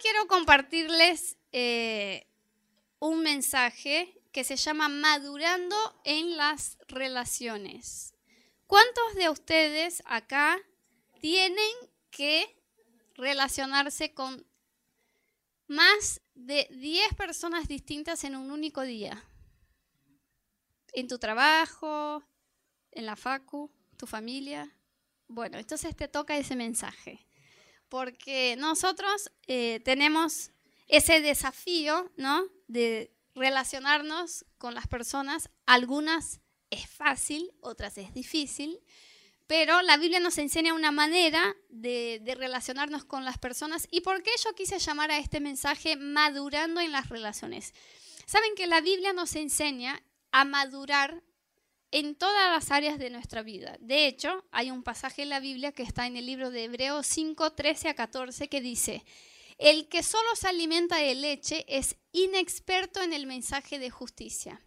quiero compartirles eh, un mensaje que se llama Madurando en las relaciones. ¿Cuántos de ustedes acá tienen que relacionarse con más de 10 personas distintas en un único día? En tu trabajo, en la facu, tu familia. Bueno, entonces te toca ese mensaje porque nosotros eh, tenemos ese desafío, ¿no? De relacionarnos con las personas. Algunas es fácil, otras es difícil, pero la Biblia nos enseña una manera de, de, relacionarnos con las personas. ¿Y por qué yo quise llamar a este mensaje madurando en las relaciones? Saben que la Biblia nos enseña a madurar en todas las áreas de nuestra vida. De hecho, hay un pasaje en la Biblia que está en el libro de Hebreos 5, 13 a 14 que dice, el que solo se alimenta de leche es inexperto en el mensaje de justicia.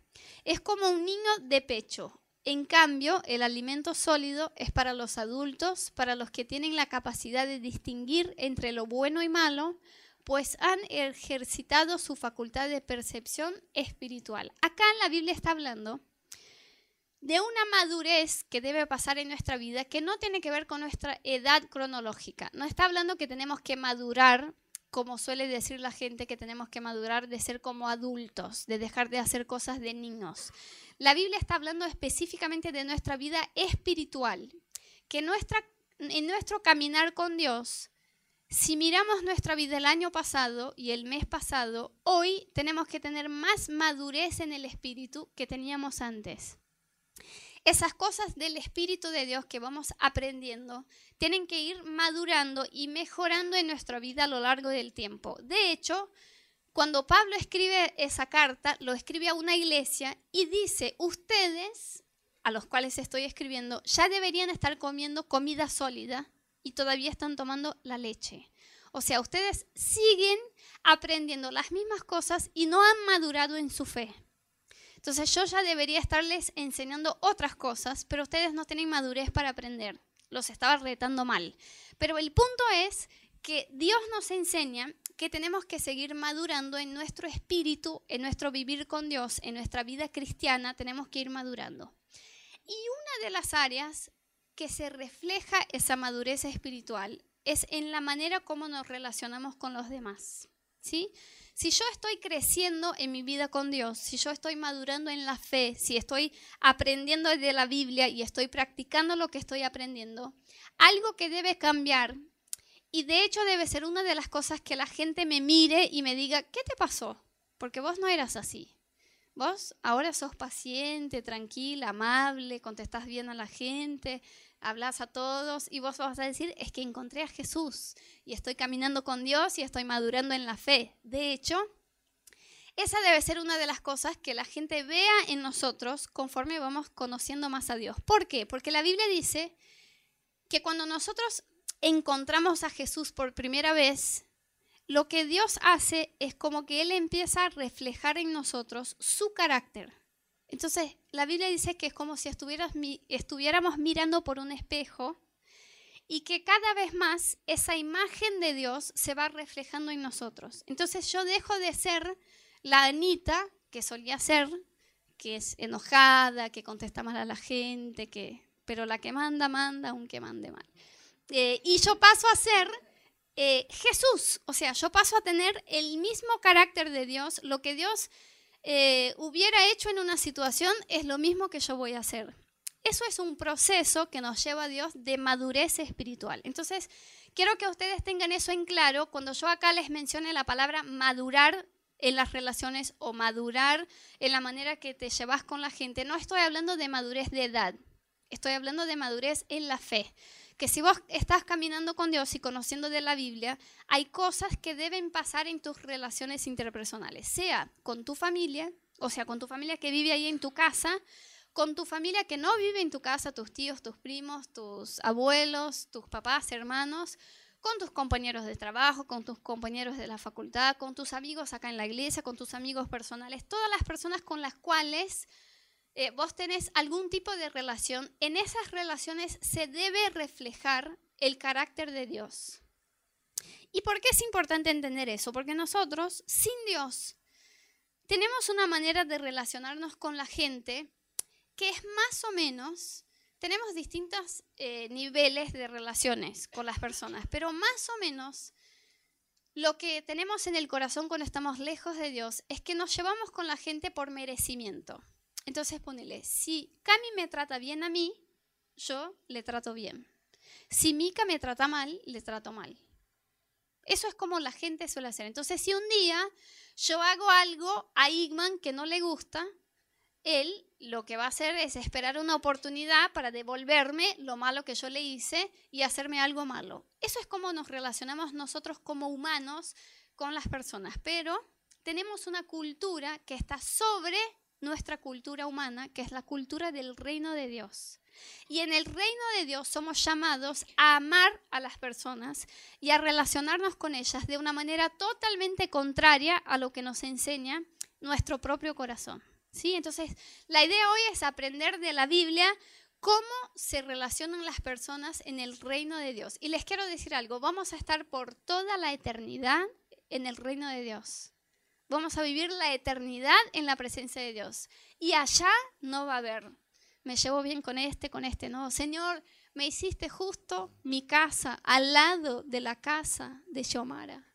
Es como un niño de pecho. En cambio, el alimento sólido es para los adultos, para los que tienen la capacidad de distinguir entre lo bueno y malo, pues han ejercitado su facultad de percepción espiritual. Acá en la Biblia está hablando de una madurez que debe pasar en nuestra vida que no tiene que ver con nuestra edad cronológica. No está hablando que tenemos que madurar, como suele decir la gente, que tenemos que madurar de ser como adultos, de dejar de hacer cosas de niños. La Biblia está hablando específicamente de nuestra vida espiritual, que en nuestro caminar con Dios, si miramos nuestra vida el año pasado y el mes pasado, hoy tenemos que tener más madurez en el espíritu que teníamos antes. Esas cosas del Espíritu de Dios que vamos aprendiendo tienen que ir madurando y mejorando en nuestra vida a lo largo del tiempo. De hecho, cuando Pablo escribe esa carta, lo escribe a una iglesia y dice, ustedes, a los cuales estoy escribiendo, ya deberían estar comiendo comida sólida y todavía están tomando la leche. O sea, ustedes siguen aprendiendo las mismas cosas y no han madurado en su fe. Entonces yo ya debería estarles enseñando otras cosas, pero ustedes no tienen madurez para aprender. Los estaba retando mal. Pero el punto es que Dios nos enseña que tenemos que seguir madurando en nuestro espíritu, en nuestro vivir con Dios, en nuestra vida cristiana, tenemos que ir madurando. Y una de las áreas que se refleja esa madurez espiritual es en la manera como nos relacionamos con los demás. ¿Sí? Si yo estoy creciendo en mi vida con Dios, si yo estoy madurando en la fe, si estoy aprendiendo de la Biblia y estoy practicando lo que estoy aprendiendo, algo que debe cambiar y de hecho debe ser una de las cosas que la gente me mire y me diga, ¿qué te pasó? Porque vos no eras así. Vos ahora sos paciente, tranquila, amable, contestás bien a la gente, hablas a todos y vos vas a decir, es que encontré a Jesús y estoy caminando con Dios y estoy madurando en la fe. De hecho, esa debe ser una de las cosas que la gente vea en nosotros conforme vamos conociendo más a Dios. ¿Por qué? Porque la Biblia dice que cuando nosotros encontramos a Jesús por primera vez, lo que Dios hace es como que Él empieza a reflejar en nosotros su carácter. Entonces, la Biblia dice que es como si estuviéramos mirando por un espejo y que cada vez más esa imagen de Dios se va reflejando en nosotros. Entonces yo dejo de ser la Anita que solía ser, que es enojada, que contesta mal a la gente, que, pero la que manda, manda, aunque mande mal. Eh, y yo paso a ser eh, Jesús, o sea, yo paso a tener el mismo carácter de Dios, lo que Dios eh, hubiera hecho en una situación es lo mismo que yo voy a hacer. Eso es un proceso que nos lleva a Dios de madurez espiritual. Entonces, quiero que ustedes tengan eso en claro cuando yo acá les mencione la palabra madurar en las relaciones o madurar en la manera que te llevas con la gente. No estoy hablando de madurez de edad, estoy hablando de madurez en la fe que si vos estás caminando con Dios y conociendo de la Biblia, hay cosas que deben pasar en tus relaciones interpersonales, sea con tu familia, o sea, con tu familia que vive ahí en tu casa, con tu familia que no vive en tu casa, tus tíos, tus primos, tus abuelos, tus papás, hermanos, con tus compañeros de trabajo, con tus compañeros de la facultad, con tus amigos acá en la iglesia, con tus amigos personales, todas las personas con las cuales eh, vos tenés algún tipo de relación, en esas relaciones se debe reflejar el carácter de Dios. ¿Y por qué es importante entender eso? Porque nosotros, sin Dios, tenemos una manera de relacionarnos con la gente que es más o menos, tenemos distintos eh, niveles de relaciones con las personas, pero más o menos lo que tenemos en el corazón cuando estamos lejos de Dios es que nos llevamos con la gente por merecimiento. Entonces ponele, si Cami me trata bien a mí, yo le trato bien. Si Mika me trata mal, le trato mal. Eso es como la gente suele hacer. Entonces, si un día yo hago algo a Igman que no le gusta, él lo que va a hacer es esperar una oportunidad para devolverme lo malo que yo le hice y hacerme algo malo. Eso es como nos relacionamos nosotros como humanos con las personas, pero tenemos una cultura que está sobre nuestra cultura humana, que es la cultura del reino de Dios. Y en el reino de Dios somos llamados a amar a las personas y a relacionarnos con ellas de una manera totalmente contraria a lo que nos enseña nuestro propio corazón. ¿Sí? Entonces, la idea hoy es aprender de la Biblia cómo se relacionan las personas en el reino de Dios. Y les quiero decir algo, vamos a estar por toda la eternidad en el reino de Dios. Vamos a vivir la eternidad en la presencia de Dios. Y allá no va a haber, me llevo bien con este, con este, no. Señor, me hiciste justo mi casa al lado de la casa de Xiomara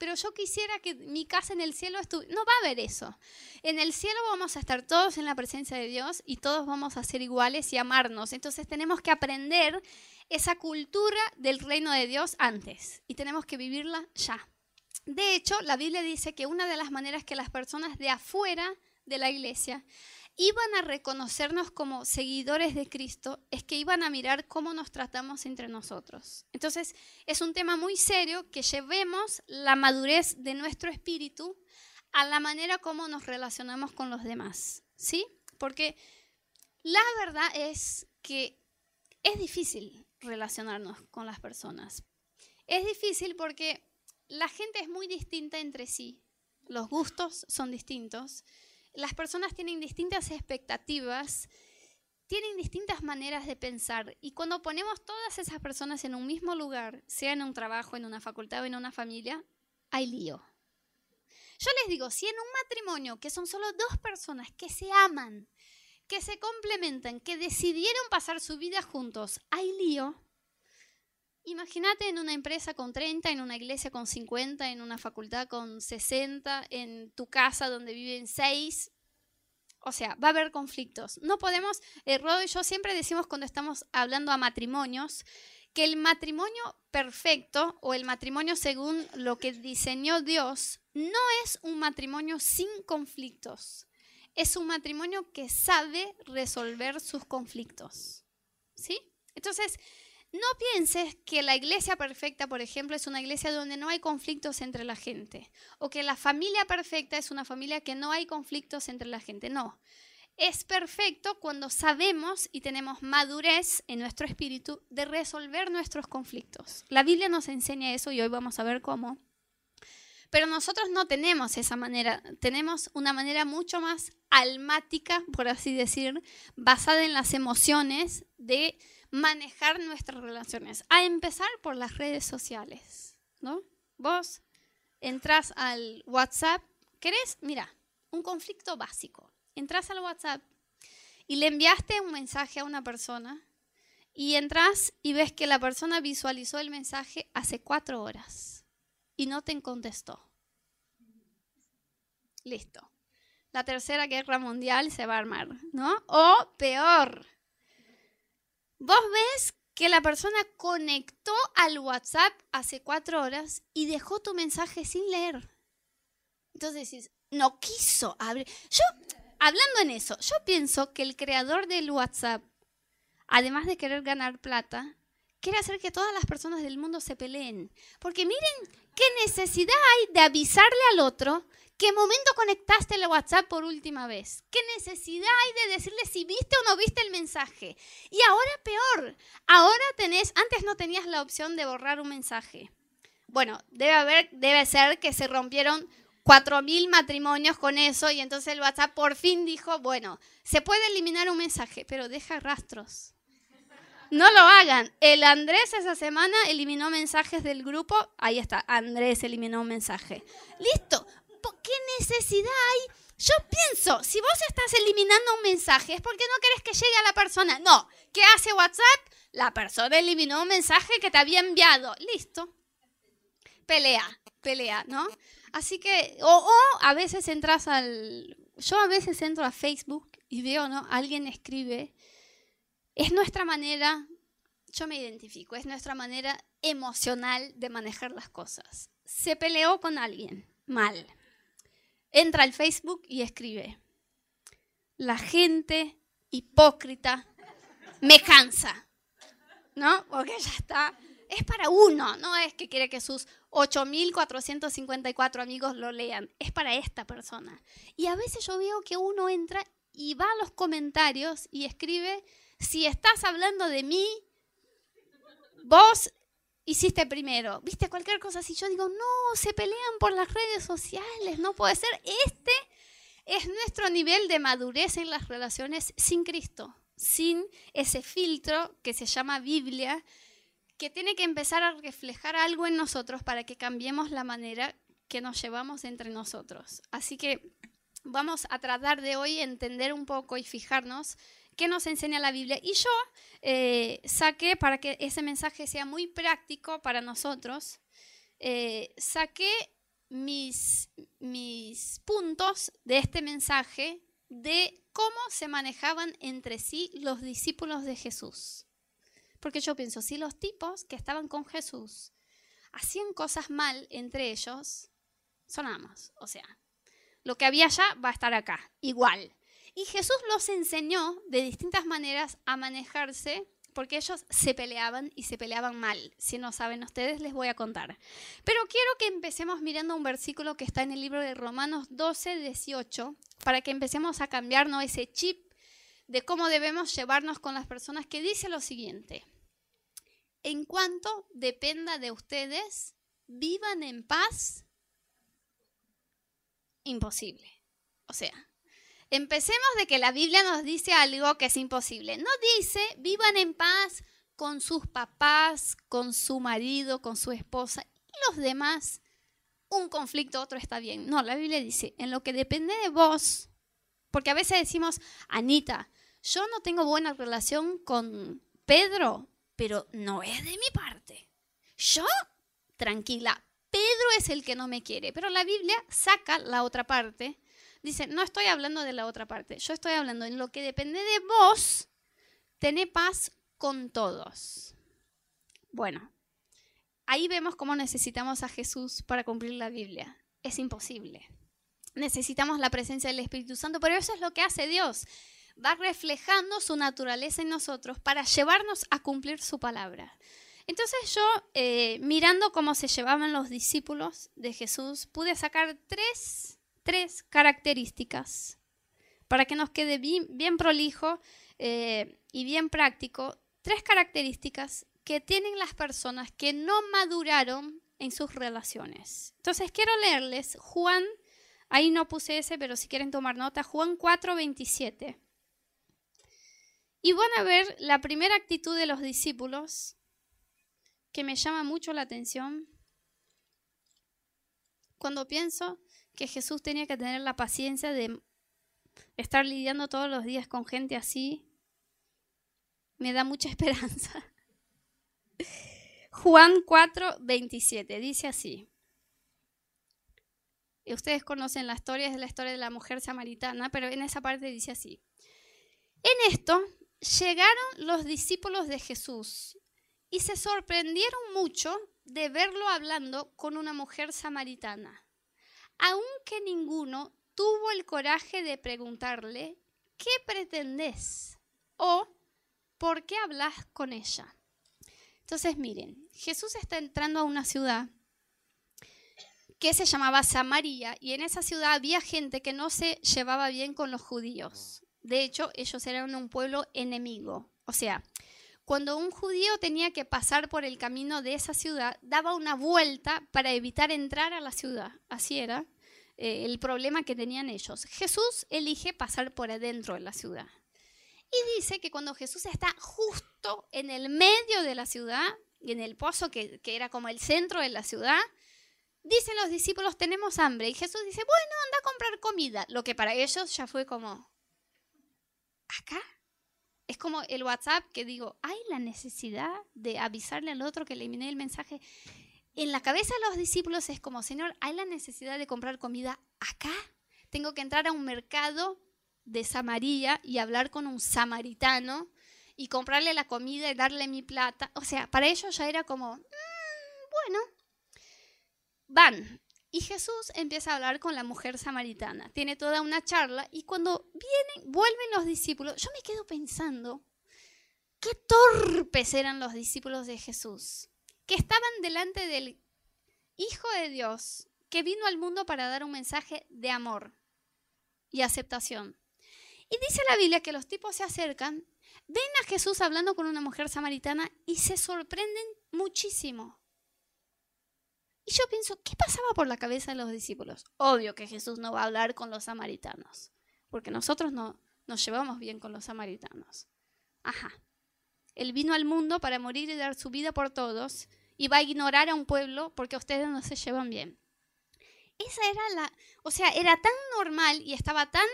pero yo quisiera que mi casa en el cielo estuviera... No va a haber eso. En el cielo vamos a estar todos en la presencia de Dios y todos vamos a ser iguales y amarnos. Entonces tenemos que aprender esa cultura del reino de Dios antes y tenemos que vivirla ya. De hecho, la Biblia dice que una de las maneras que las personas de afuera de la iglesia iban a reconocernos como seguidores de Cristo es que iban a mirar cómo nos tratamos entre nosotros. Entonces, es un tema muy serio que llevemos la madurez de nuestro espíritu a la manera como nos relacionamos con los demás, ¿sí? Porque la verdad es que es difícil relacionarnos con las personas. Es difícil porque la gente es muy distinta entre sí, los gustos son distintos. Las personas tienen distintas expectativas, tienen distintas maneras de pensar. Y cuando ponemos todas esas personas en un mismo lugar, sea en un trabajo, en una facultad o en una familia, hay lío. Yo les digo, si en un matrimonio que son solo dos personas que se aman, que se complementan, que decidieron pasar su vida juntos, hay lío, Imagínate en una empresa con 30, en una iglesia con 50, en una facultad con 60, en tu casa donde viven 6. O sea, va a haber conflictos. No podemos, eh, y yo siempre decimos cuando estamos hablando a matrimonios, que el matrimonio perfecto o el matrimonio según lo que diseñó Dios no es un matrimonio sin conflictos. Es un matrimonio que sabe resolver sus conflictos. ¿Sí? Entonces, no pienses que la iglesia perfecta, por ejemplo, es una iglesia donde no hay conflictos entre la gente, o que la familia perfecta es una familia que no hay conflictos entre la gente. No, es perfecto cuando sabemos y tenemos madurez en nuestro espíritu de resolver nuestros conflictos. La Biblia nos enseña eso y hoy vamos a ver cómo. Pero nosotros no tenemos esa manera, tenemos una manera mucho más almática, por así decir, basada en las emociones de manejar nuestras relaciones, a empezar por las redes sociales, ¿no? Vos entras al WhatsApp, ¿querés? Mira, un conflicto básico. Entras al WhatsApp y le enviaste un mensaje a una persona y entras y ves que la persona visualizó el mensaje hace cuatro horas y no te contestó. Listo. La tercera guerra mundial se va a armar, ¿no? O peor, Vos ves que la persona conectó al WhatsApp hace cuatro horas y dejó tu mensaje sin leer. Entonces decís, no quiso abrir. Yo, hablando en eso, yo pienso que el creador del WhatsApp, además de querer ganar plata, quiere hacer que todas las personas del mundo se peleen. Porque miren qué necesidad hay de avisarle al otro ¿Qué momento conectaste el WhatsApp por última vez? ¿Qué necesidad hay de decirle si viste o no viste el mensaje? Y ahora peor, ahora tenés, antes no tenías la opción de borrar un mensaje. Bueno, debe haber, debe ser que se rompieron 4.000 matrimonios con eso y entonces el WhatsApp por fin dijo, bueno, se puede eliminar un mensaje, pero deja rastros. No lo hagan. El Andrés esa semana eliminó mensajes del grupo. Ahí está, Andrés eliminó un mensaje. Listo. ¿Qué necesidad hay? Yo pienso, si vos estás eliminando un mensaje es porque no querés que llegue a la persona. No. ¿Qué hace WhatsApp? La persona eliminó un mensaje que te había enviado. Listo. Pelea, pelea, ¿no? Así que, o, o a veces entras al... Yo a veces entro a Facebook y veo, ¿no? Alguien escribe es nuestra manera, yo me identifico, es nuestra manera emocional de manejar las cosas. Se peleó con alguien, mal. Entra al Facebook y escribe, la gente hipócrita me cansa, ¿no? Porque ya está. Es para uno, no es que quiere que sus 8.454 amigos lo lean, es para esta persona. Y a veces yo veo que uno entra y va a los comentarios y escribe, si estás hablando de mí, vos hiciste primero. ¿Viste? Cualquier cosa así. Yo digo, no, se pelean por las redes sociales, no puede ser. Este es nuestro nivel de madurez en las relaciones sin Cristo, sin ese filtro que se llama Biblia, que tiene que empezar a reflejar algo en nosotros para que cambiemos la manera que nos llevamos entre nosotros. Así que vamos a tratar de hoy entender un poco y fijarnos qué nos enseña la Biblia. Y yo eh, saqué, para que ese mensaje sea muy práctico para nosotros, eh, saqué mis, mis puntos de este mensaje de cómo se manejaban entre sí los discípulos de Jesús. Porque yo pienso, si los tipos que estaban con Jesús hacían cosas mal entre ellos, sonamos. O sea, lo que había allá va a estar acá, igual. Y Jesús los enseñó de distintas maneras a manejarse porque ellos se peleaban y se peleaban mal. Si no saben ustedes, les voy a contar. Pero quiero que empecemos mirando un versículo que está en el libro de Romanos 12, 18, para que empecemos a cambiarnos ese chip de cómo debemos llevarnos con las personas, que dice lo siguiente. En cuanto dependa de ustedes, vivan en paz. Imposible. O sea, Empecemos de que la Biblia nos dice algo que es imposible. No dice, vivan en paz con sus papás, con su marido, con su esposa y los demás. Un conflicto, otro está bien. No, la Biblia dice, en lo que depende de vos, porque a veces decimos, Anita, yo no tengo buena relación con Pedro, pero no es de mi parte. Yo, tranquila, Pedro es el que no me quiere, pero la Biblia saca la otra parte Dice, no estoy hablando de la otra parte, yo estoy hablando en lo que depende de vos, tener paz con todos. Bueno, ahí vemos cómo necesitamos a Jesús para cumplir la Biblia. Es imposible. Necesitamos la presencia del Espíritu Santo, pero eso es lo que hace Dios. Va reflejando su naturaleza en nosotros para llevarnos a cumplir su palabra. Entonces yo, eh, mirando cómo se llevaban los discípulos de Jesús, pude sacar tres tres características para que nos quede bien, prolijo eh, y bien práctico, tres características que tienen las personas que no maduraron en sus relaciones. Entonces quiero leerles Juan, ahí no puse ese, pero si quieren tomar nota, Juan 4:27. Y van a ver la primera actitud de los discípulos que me llama mucho la atención. Cuando pienso que Jesús tenía que tener la paciencia de estar lidiando todos los días con gente así, me da mucha esperanza. Juan 4, 27 dice así. Y ustedes conocen la historia, es la historia de la mujer samaritana, pero en esa parte dice así. En esto llegaron los discípulos de Jesús y se sorprendieron mucho de verlo hablando con una mujer samaritana aunque ninguno tuvo el coraje de preguntarle, ¿qué pretendes? o ¿por qué hablas con ella? Entonces miren, Jesús está entrando a una ciudad que se llamaba Samaria y en esa ciudad había gente que no se llevaba bien con los judíos. De hecho, ellos eran un pueblo enemigo. O sea, cuando un judío tenía que pasar por el camino de esa ciudad, daba una vuelta para evitar entrar a la ciudad. Así era eh, el problema que tenían ellos. Jesús elige pasar por adentro de la ciudad. Y dice que cuando Jesús está justo en el medio de la ciudad, y en el pozo que, que era como el centro de la ciudad, dicen los discípulos, tenemos hambre. Y Jesús dice, bueno, anda a comprar comida. Lo que para ellos ya fue como, ¿acá? Es como el WhatsApp que digo, hay la necesidad de avisarle al otro que eliminé el mensaje. En la cabeza de los discípulos es como, Señor, hay la necesidad de comprar comida acá. Tengo que entrar a un mercado de Samaria y hablar con un samaritano y comprarle la comida y darle mi plata. O sea, para ellos ya era como, mm, bueno, van. Y Jesús empieza a hablar con la mujer samaritana. Tiene toda una charla y cuando vienen, vuelven los discípulos, yo me quedo pensando, qué torpes eran los discípulos de Jesús, que estaban delante del Hijo de Dios, que vino al mundo para dar un mensaje de amor y aceptación. Y dice la Biblia que los tipos se acercan, ven a Jesús hablando con una mujer samaritana y se sorprenden muchísimo. Y yo pienso, ¿qué pasaba por la cabeza de los discípulos? Obvio que Jesús no va a hablar con los samaritanos, porque nosotros no nos llevamos bien con los samaritanos. Ajá. Él vino al mundo para morir y dar su vida por todos y va a ignorar a un pueblo porque ustedes no se llevan bien. Esa era la, o sea, era tan normal y estaba tan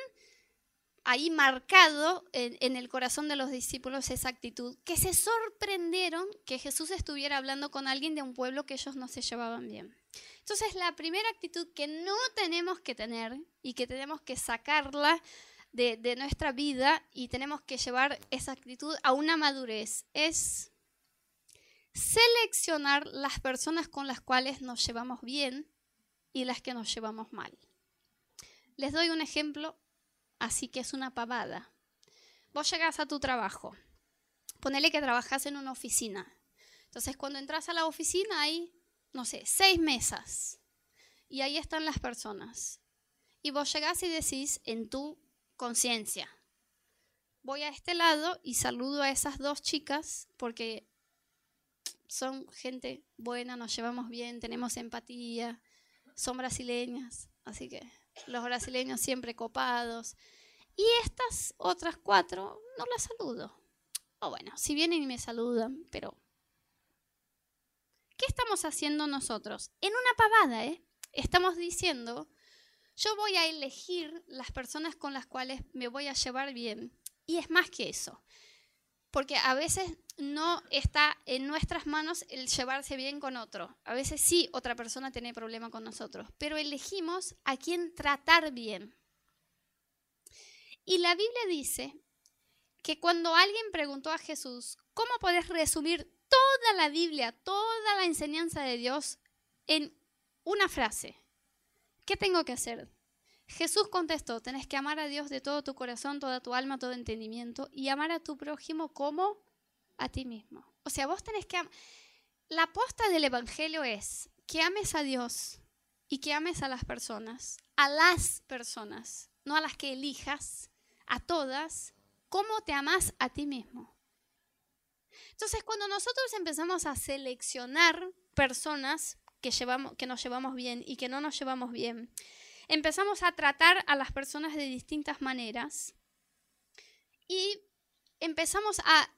ahí marcado en, el corazón de los discípulos esa actitud, que se sorprendieron que Jesús estuviera hablando con alguien de un pueblo que ellos no se llevaban bien. Entonces, la primera actitud que no tenemos que tener y que tenemos que sacarla de, nuestra vida y tenemos que llevar esa actitud a una madurez es seleccionar las personas con las cuales nos llevamos bien y las que nos llevamos mal. Les doy un ejemplo así que es una pavada. Vos llegas a tu trabajo, ponele que trabajas en una oficina. Entonces, cuando entras a la oficina hay, no sé, seis mesas y ahí están las personas. Y vos llegás y decís en tu conciencia, voy a este lado y saludo a esas dos chicas porque son gente buena, nos llevamos bien, tenemos empatía, son brasileñas, así que los brasileños siempre copados. Y estas otras cuatro no las saludo. O bueno, si vienen y me saludan, pero... ¿Qué estamos haciendo nosotros? En una pavada, ¿eh? Estamos diciendo, yo voy a elegir las personas con las cuales me voy a llevar bien. Y es más que eso. Porque a veces no está en nuestras manos el llevarse bien con otro. A veces sí, otra persona tiene problema con nosotros, pero elegimos a quién tratar bien. Y la Biblia dice que cuando alguien preguntó a Jesús, ¿cómo puedes resumir toda la Biblia, toda la enseñanza de Dios en una frase? ¿Qué tengo que hacer? Jesús contestó, tenés que amar a Dios de todo tu corazón, toda tu alma, todo entendimiento y amar a tu prójimo como a ti mismo. O sea, vos tenés que... La aposta del Evangelio es que ames a Dios y que ames a las personas, a las personas, no a las que elijas, a todas, como te amas a ti mismo. Entonces, cuando nosotros empezamos a seleccionar personas que, llevamos, que nos llevamos bien y que no nos llevamos bien, empezamos a tratar a las personas de distintas maneras y empezamos a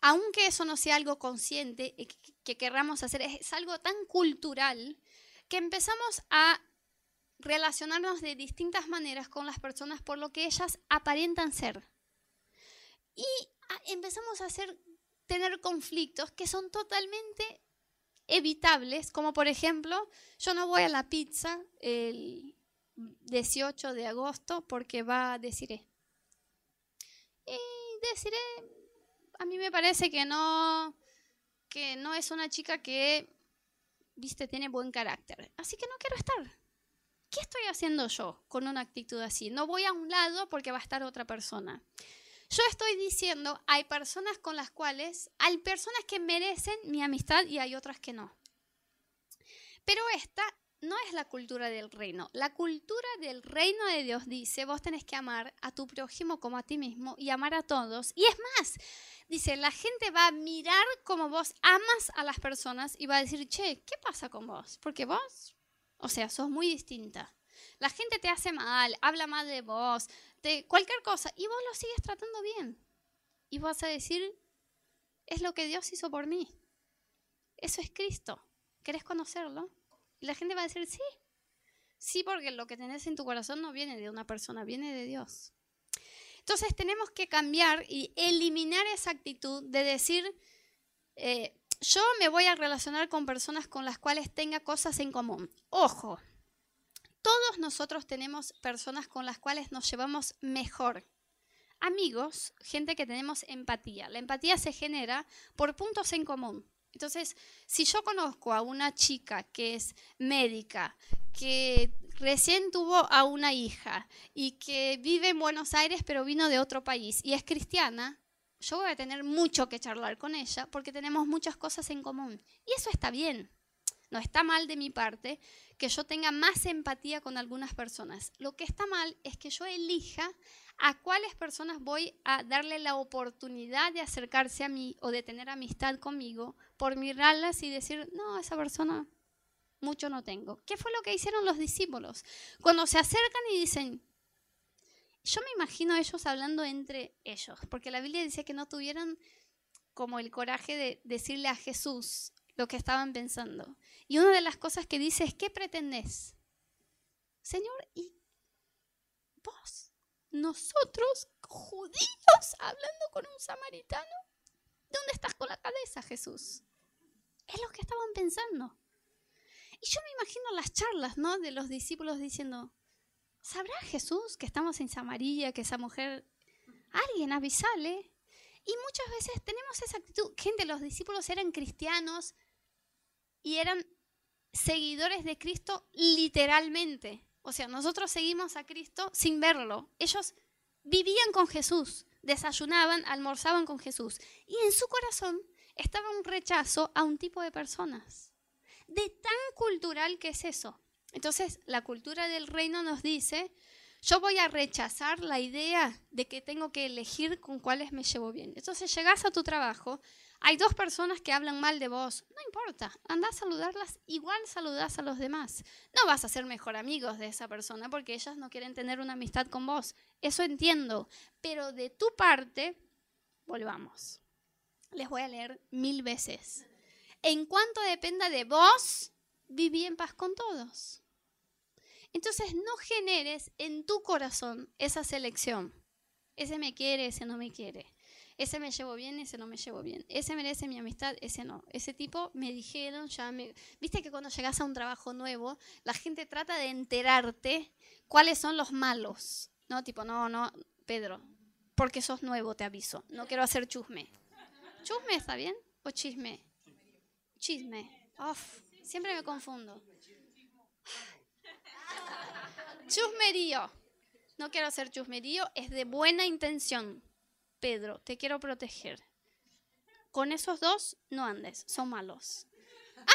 aunque eso no sea algo consciente que, querramos hacer, es, algo tan cultural que empezamos a relacionarnos de distintas maneras con las personas por lo que ellas aparentan ser. Y empezamos a hacer, tener conflictos que son totalmente evitables, como por ejemplo, yo no voy a la pizza el 18 de agosto porque va a decir Y deciré a mí me parece que no, que no es una chica que, viste, tiene buen carácter. Así que no quiero estar. ¿Qué estoy haciendo yo con una actitud así? No voy a un lado porque va a estar otra persona. Yo estoy diciendo, hay personas con las cuales, hay personas que merecen mi amistad y hay otras que no. Pero esta no es la cultura del reino. La cultura del reino de Dios dice, vos tenés que amar a tu prójimo como a ti mismo y amar a todos. Y es más, dice, la gente va a mirar como vos amas a las personas y va a decir, che, ¿qué pasa con vos? Porque vos, o sea, sos muy distinta. La gente te hace mal, habla mal de vos, de cualquier cosa, y vos lo sigues tratando bien. y vas a decir, es lo que Dios hizo por mí. Eso es Cristo. ¿Querés conocerlo? Y la gente va a decir, sí. Sí, porque lo que tenés en tu corazón no viene de una persona, viene de Dios. Entonces tenemos que cambiar y eliminar esa actitud de decir, eh, yo me voy a relacionar con personas con las cuales tenga cosas en común. Ojo, todos nosotros tenemos personas con las cuales nos llevamos mejor. Amigos, gente que tenemos empatía. La empatía se genera por puntos en común. Entonces, si yo conozco a una chica que es médica, que recién tuvo a una hija y que vive en Buenos Aires pero vino de otro país y es cristiana, yo voy a tener mucho que charlar con ella porque tenemos muchas cosas en común. Y eso está bien. No está mal de mi parte que yo tenga más empatía con algunas personas. Lo que está mal es que yo elija a cuáles personas voy a darle la oportunidad de acercarse a mí o de tener amistad conmigo por mirarlas y decir, no, esa persona mucho no tengo. ¿Qué fue lo que hicieron los discípulos? Cuando se acercan y dicen, yo me imagino ellos hablando entre ellos, porque la Biblia dice que no tuvieron como el coraje de decirle a Jesús lo que estaban pensando. Y una de las cosas que dice es, ¿qué pretendés? Señor, ¿y vos? Nosotros, judíos, hablando con un samaritano. ¿Dónde estás con la cabeza, Jesús? Es lo que estaban pensando. Y yo me imagino las charlas, ¿no? De los discípulos diciendo, ¿Sabrá Jesús que estamos en Samaria, que esa mujer, alguien avisale? Y muchas veces tenemos esa actitud. Gente, los discípulos eran cristianos y eran seguidores de Cristo literalmente. O sea, nosotros seguimos a Cristo sin verlo. Ellos vivían con Jesús, desayunaban, almorzaban con Jesús. Y en su corazón estaba un rechazo a un tipo de personas. De tan cultural que es eso. Entonces, la cultura del reino nos dice, yo voy a rechazar la idea de que tengo que elegir con cuáles me llevo bien. Entonces, llegas a tu trabajo, hay dos personas que hablan mal de vos, no importa, anda a saludarlas, igual saludás a los demás. No vas a ser mejor amigos de esa persona porque ellas no quieren tener una amistad con vos. Eso entiendo, pero de tu parte, volvamos. Les voy a leer mil veces. En cuanto dependa de vos, viví en paz con todos. Entonces no generes en tu corazón esa selección. Ese me quiere, ese no me quiere. Ese me llevo bien, ese no me llevo bien. Ese merece mi amistad, ese no. Ese tipo me dijeron, ya me... Viste que cuando llegas a un trabajo nuevo, la gente trata de enterarte cuáles son los malos. No, tipo, no, no, Pedro, porque sos nuevo, te aviso. No quiero hacer chusme. ¿Chusme está bien? ¿O chisme? Chisme. Uf, siempre me confundo. Chusmerío. No quiero hacer chusmerío, es de buena intención. Pedro, te quiero proteger. Con esos dos no andes, son malos.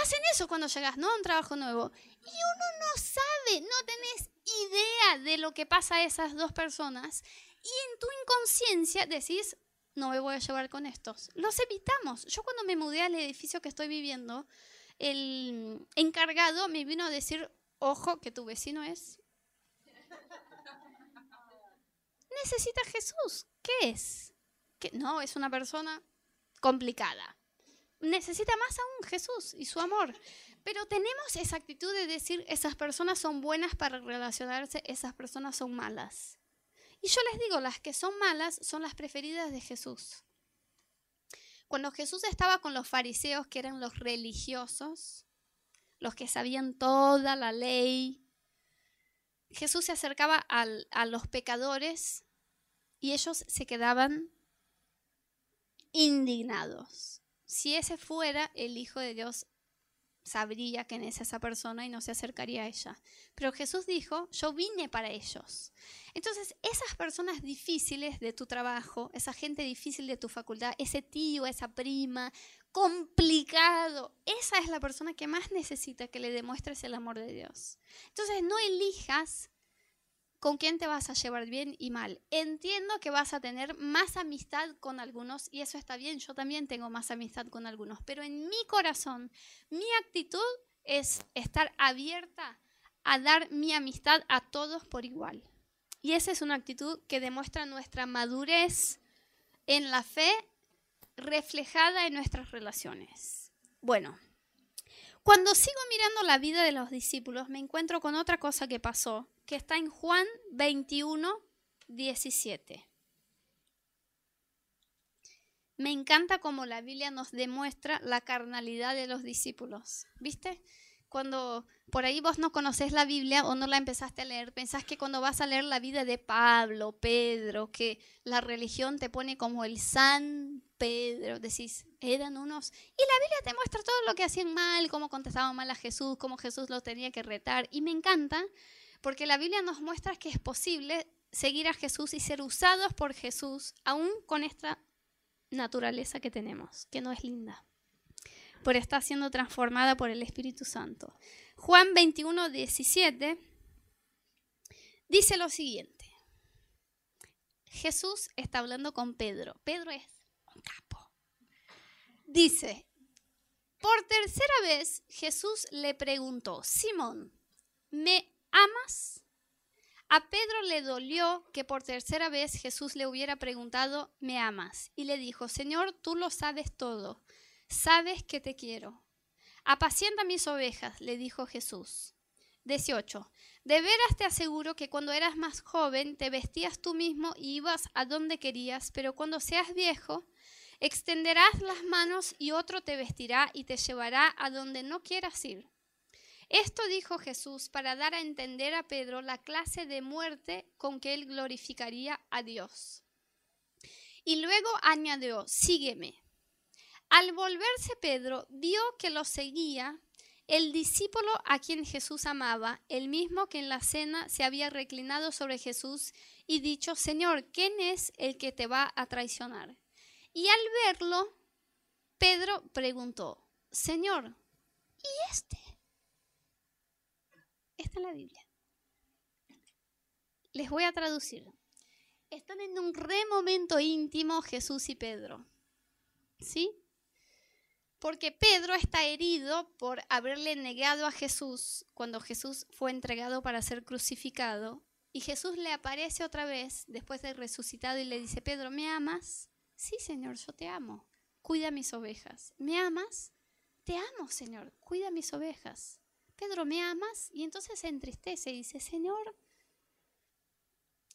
Hacen eso cuando llegas, ¿no? A un trabajo nuevo. Y uno no sabe, no tenés idea de lo que pasa a esas dos personas. Y en tu inconsciencia decís, no me voy a llevar con estos. Los evitamos. Yo cuando me mudé al edificio que estoy viviendo, el encargado me vino a decir, ojo, que tu vecino es necesita Jesús? ¿Qué es? Que No, es una persona complicada. Necesita más aún Jesús y su amor. Pero tenemos esa actitud de decir, esas personas son buenas para relacionarse, esas personas son malas. Y yo les digo, las que son malas son las preferidas de Jesús. Cuando Jesús estaba con los fariseos, que eran los religiosos, los que sabían toda la ley, Jesús se acercaba a los pecadores y ellos se quedaban indignados. Si ese fuera el Hijo de Dios, sabría quién es esa persona y no se acercaría a ella. Pero Jesús dijo, yo vine para ellos. Entonces, esas personas difíciles de tu trabajo, esa gente difícil de tu facultad, ese tío, esa prima, complicado, esa es la persona que más necesita que le demuestres el amor de Dios. Entonces, no elijas con quién te vas a llevar bien y mal. Entiendo que vas a tener más amistad con algunos y eso está bien, yo también tengo más amistad con algunos, pero en mi corazón, mi actitud es estar abierta a dar mi amistad a todos por igual. Y esa es una actitud que demuestra nuestra madurez en la fe reflejada en nuestras relaciones. Bueno, cuando sigo mirando la vida de los discípulos, me encuentro con otra cosa que pasó, que está en Juan 21, 17. Me encanta cómo la Biblia nos demuestra la carnalidad de los discípulos. ¿Viste? Cuando por ahí vos no conoces la Biblia o no la empezaste a leer, pensás que cuando vas a leer la vida de Pablo, Pedro, que la religión te pone como el San Pedro, decís, eran unos... Y la Biblia te muestra todo lo que hacían mal, cómo contestaban mal a Jesús, cómo Jesús los tenía que retar. Y me encanta porque la Biblia nos muestra que es posible seguir a Jesús y ser usados por Jesús, aún con esta naturaleza que tenemos, que no es linda por estar siendo transformada por el Espíritu Santo. Juan 21, 17 dice lo siguiente. Jesús está hablando con Pedro. Pedro es. Dice, por tercera vez Jesús le preguntó, Simón, ¿me amas? A Pedro le dolió que por tercera vez Jesús le hubiera preguntado, ¿me amas? Y le dijo, Señor, tú lo sabes todo sabes que te quiero. Apacienta mis ovejas, le dijo Jesús. 18. De veras te aseguro que cuando eras más joven te vestías tú mismo y ibas a donde querías, pero cuando seas viejo, extenderás las manos y otro te vestirá y te llevará a donde no quieras ir. Esto dijo Jesús para dar a entender a Pedro la clase de muerte con que él glorificaría a Dios. Y luego añadió, sígueme. Al volverse Pedro, vio que lo seguía el discípulo a quien Jesús amaba, el mismo que en la cena se había reclinado sobre Jesús y dicho, Señor, ¿quién es el que te va a traicionar? Y al verlo, Pedro preguntó, Señor, ¿y este? Esta es la Biblia. Les voy a traducir. Están en un re momento íntimo Jesús y Pedro. ¿Sí? Porque Pedro está herido por haberle negado a Jesús cuando Jesús fue entregado para ser crucificado. Y Jesús le aparece otra vez después de resucitado y le dice, Pedro, ¿me amas? Sí, Señor, yo te amo. Cuida mis ovejas. ¿Me amas? Te amo, Señor. Cuida mis ovejas. Pedro, ¿me amas? Y entonces se entristece y dice, Señor,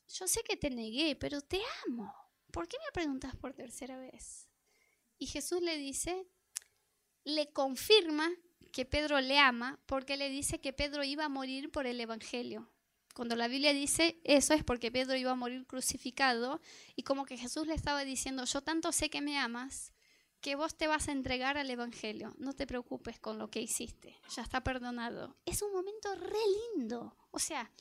yo sé que te negué, pero te amo. ¿Por qué me preguntas por tercera vez? Y Jesús le dice, le confirma que Pedro le ama porque le dice que Pedro iba a morir por el Evangelio. Cuando la Biblia dice eso es porque Pedro iba a morir crucificado y como que Jesús le estaba diciendo, yo tanto sé que me amas que vos te vas a entregar al Evangelio. No te preocupes con lo que hiciste, ya está perdonado. Es un momento re lindo. O sea,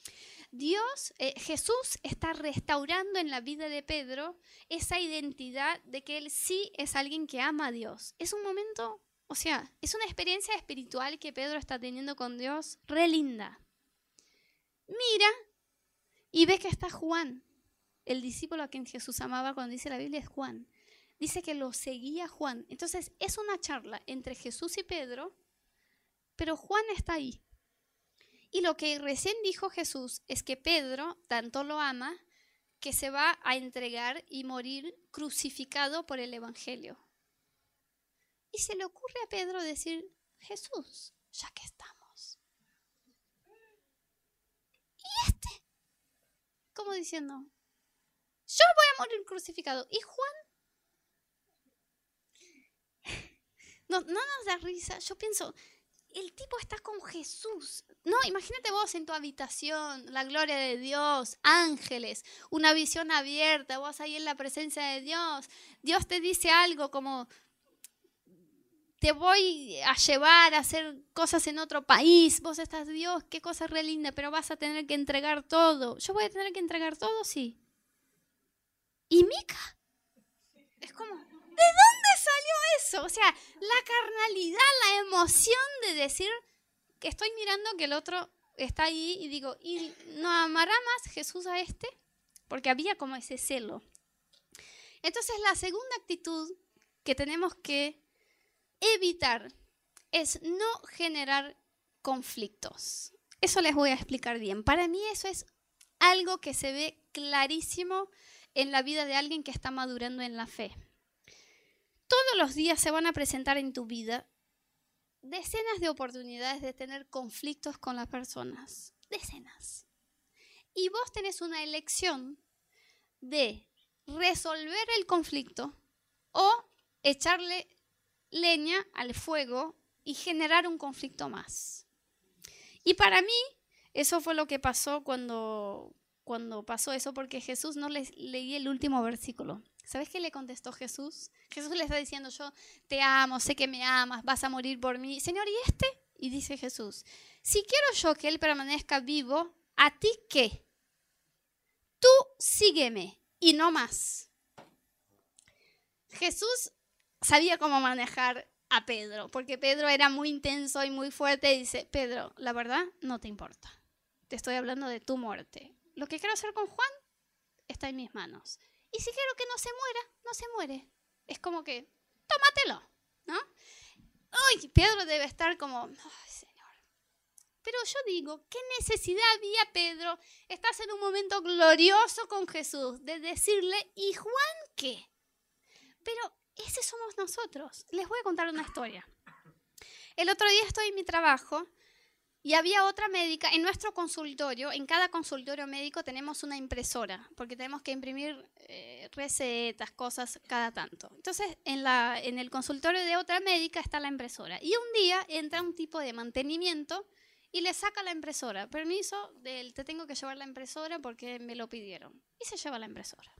Dios, eh, Jesús está restaurando en la vida de Pedro esa identidad de que él sí es alguien que ama a Dios. Es un momento o sea, es una experiencia espiritual que Pedro está teniendo con Dios re linda. Mira y ve que está Juan, el discípulo a quien Jesús amaba cuando dice la Biblia es Juan. Dice que lo seguía Juan. Entonces es una charla entre Jesús y Pedro, pero Juan está ahí. Y lo que recién dijo Jesús es que Pedro tanto lo ama que se va a entregar y morir crucificado por el Evangelio. Y se le ocurre a Pedro decir, Jesús, ya que estamos. ¿Y este? Como diciendo, yo voy a morir crucificado. ¿Y Juan? No, no nos da risa. Yo pienso, el tipo está con Jesús. No, imagínate vos en tu habitación, la gloria de Dios, ángeles, una visión abierta, vos ahí en la presencia de Dios. Dios te dice algo como, te voy a llevar a hacer cosas en otro país, vos estás, Dios, qué cosa re linda, pero vas a tener que entregar todo. Yo voy a tener que entregar todo, sí. ¿Y Mica? Es como, ¿de dónde salió eso? O sea, la carnalidad, la emoción de decir que estoy mirando que el otro está ahí y digo, ¿y no amará más Jesús a este? Porque había como ese celo. Entonces la segunda actitud que tenemos que evitar es no generar conflictos. Eso les voy a explicar bien. Para mí eso es algo que se ve clarísimo en la vida de alguien que está madurando en la fe. Todos los días se van a presentar en tu vida decenas de oportunidades de tener conflictos con las personas. Decenas. Y vos tenés una elección de resolver el conflicto o echarle leña al fuego y generar un conflicto más. Y para mí, eso fue lo que pasó cuando, cuando pasó eso, porque Jesús no les leí el último versículo. ¿Sabes qué le contestó Jesús? Jesús le está diciendo, yo te amo, sé que me amas, vas a morir por mí. Señor, ¿y este? Y dice Jesús, si quiero yo que Él permanezca vivo, ¿a ti qué? Tú sígueme y no más. Jesús sabía cómo manejar a Pedro, porque Pedro era muy intenso y muy fuerte dice, Pedro, la verdad no te importa. Te estoy hablando de tu muerte. Lo que quiero hacer con Juan está en mis manos. Y si quiero que no se muera, no se muere. Es como que, tómatelo, ¿no? Ay, Pedro debe estar como, ay, Señor. Pero yo digo, ¿qué necesidad había, Pedro? Estás en un momento glorioso con Jesús de decirle, ¿y Juan qué? Pero ese somos nosotros. Les voy a contar una historia. El otro día estoy en mi trabajo y había otra médica en nuestro consultorio. En cada consultorio médico tenemos una impresora porque tenemos que imprimir eh, recetas, cosas cada tanto. Entonces, en, en el consultorio de otra médica está la impresora. Y un día entra un tipo de mantenimiento y le saca la impresora. Permiso, te tengo que llevar la impresora porque me lo pidieron. Y se lleva la impresora.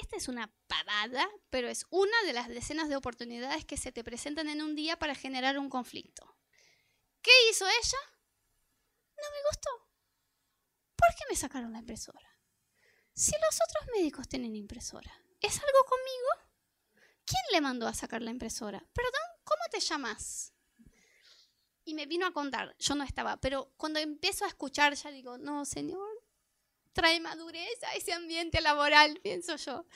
Esta es una pavada, pero es una de las decenas de oportunidades que se te presentan en un día para generar un conflicto. ¿Qué hizo ella? No me gustó. ¿Por qué me sacaron la impresora? Si los otros médicos tienen impresora, ¿es algo conmigo? ¿Quién le mandó a sacar la impresora? Perdón, ¿cómo te llamas? Y me vino a contar, yo no estaba, pero cuando empiezo a escuchar ya digo, no, señor, trae madurez a ese ambiente laboral, pienso yo.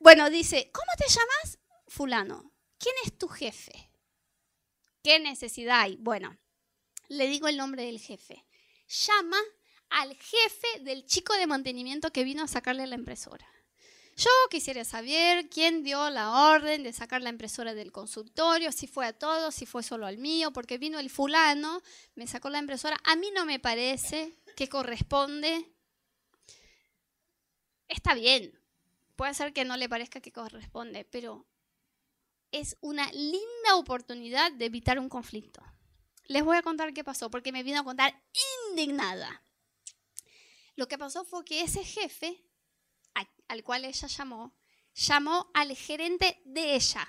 Bueno, dice, ¿cómo te llamas? Fulano. ¿Quién es tu jefe? ¿Qué necesidad hay? Bueno, le digo el nombre del jefe. Llama al jefe del chico de mantenimiento que vino a sacarle la impresora. Yo quisiera saber quién dio la orden de sacar la impresora del consultorio, si fue a todos, si fue solo al mío, porque vino el fulano, me sacó la impresora. A mí no me parece que corresponde está bien, puede ser que no le parezca que corresponde, pero es una linda oportunidad de evitar un conflicto. Les voy a contar qué pasó, porque me vino a contar indignada. Lo que pasó fue que ese jefe, al cual ella llamó, llamó al gerente de ella,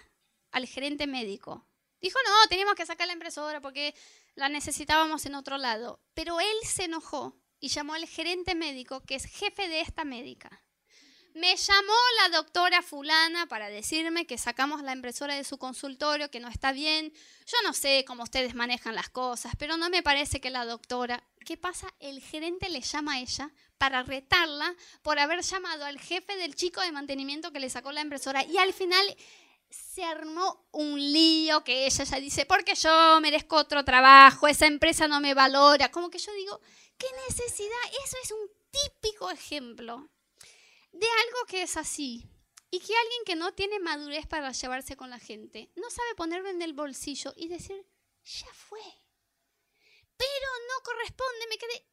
al gerente médico. Dijo, no, teníamos que sacar la impresora porque la necesitábamos en otro lado. Pero él se enojó y llamó al gerente médico, que es jefe de esta médica. Me llamó la doctora fulana para decirme que sacamos la impresora de su consultorio, que no está bien. Yo no sé cómo ustedes manejan las cosas, pero no me parece que la doctora... ¿Qué pasa? El gerente le llama a ella para retarla por haber llamado al jefe del chico de mantenimiento que le sacó la impresora y al final se armó un lío que ella ya dice, porque yo merezco otro trabajo, esa empresa no me valora. Como que yo digo, ¿qué necesidad? Eso es un típico ejemplo de algo que es así y que alguien que no tiene madurez para llevarse con la gente no sabe ponerlo en el bolsillo y decir, ya fue. Pero no corresponde, me quedé...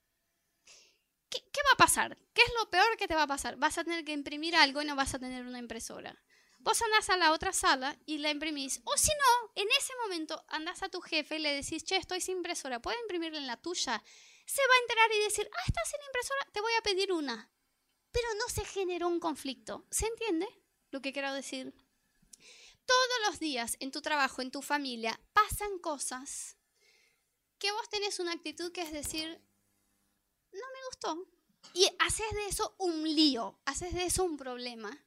¿Qué, ¿Qué, va a pasar? ¿Qué es lo peor que te va a pasar? Vas a tener que imprimir algo y no vas a tener una impresora. Vos andás a la otra sala y la imprimís. O si no, en ese momento andás a tu jefe y le decís, che, estoy sin impresora, ¿puedo imprimirla en la tuya? Se va a enterar y decir, ah, estás sin impresora, te voy a pedir una pero no se generó un conflicto. ¿Se entiende lo que quiero decir? Todos los días en tu trabajo, en tu familia, pasan cosas que vos tenés una actitud que es decir, no me gustó. Y haces de eso un lío, haces de eso un problema.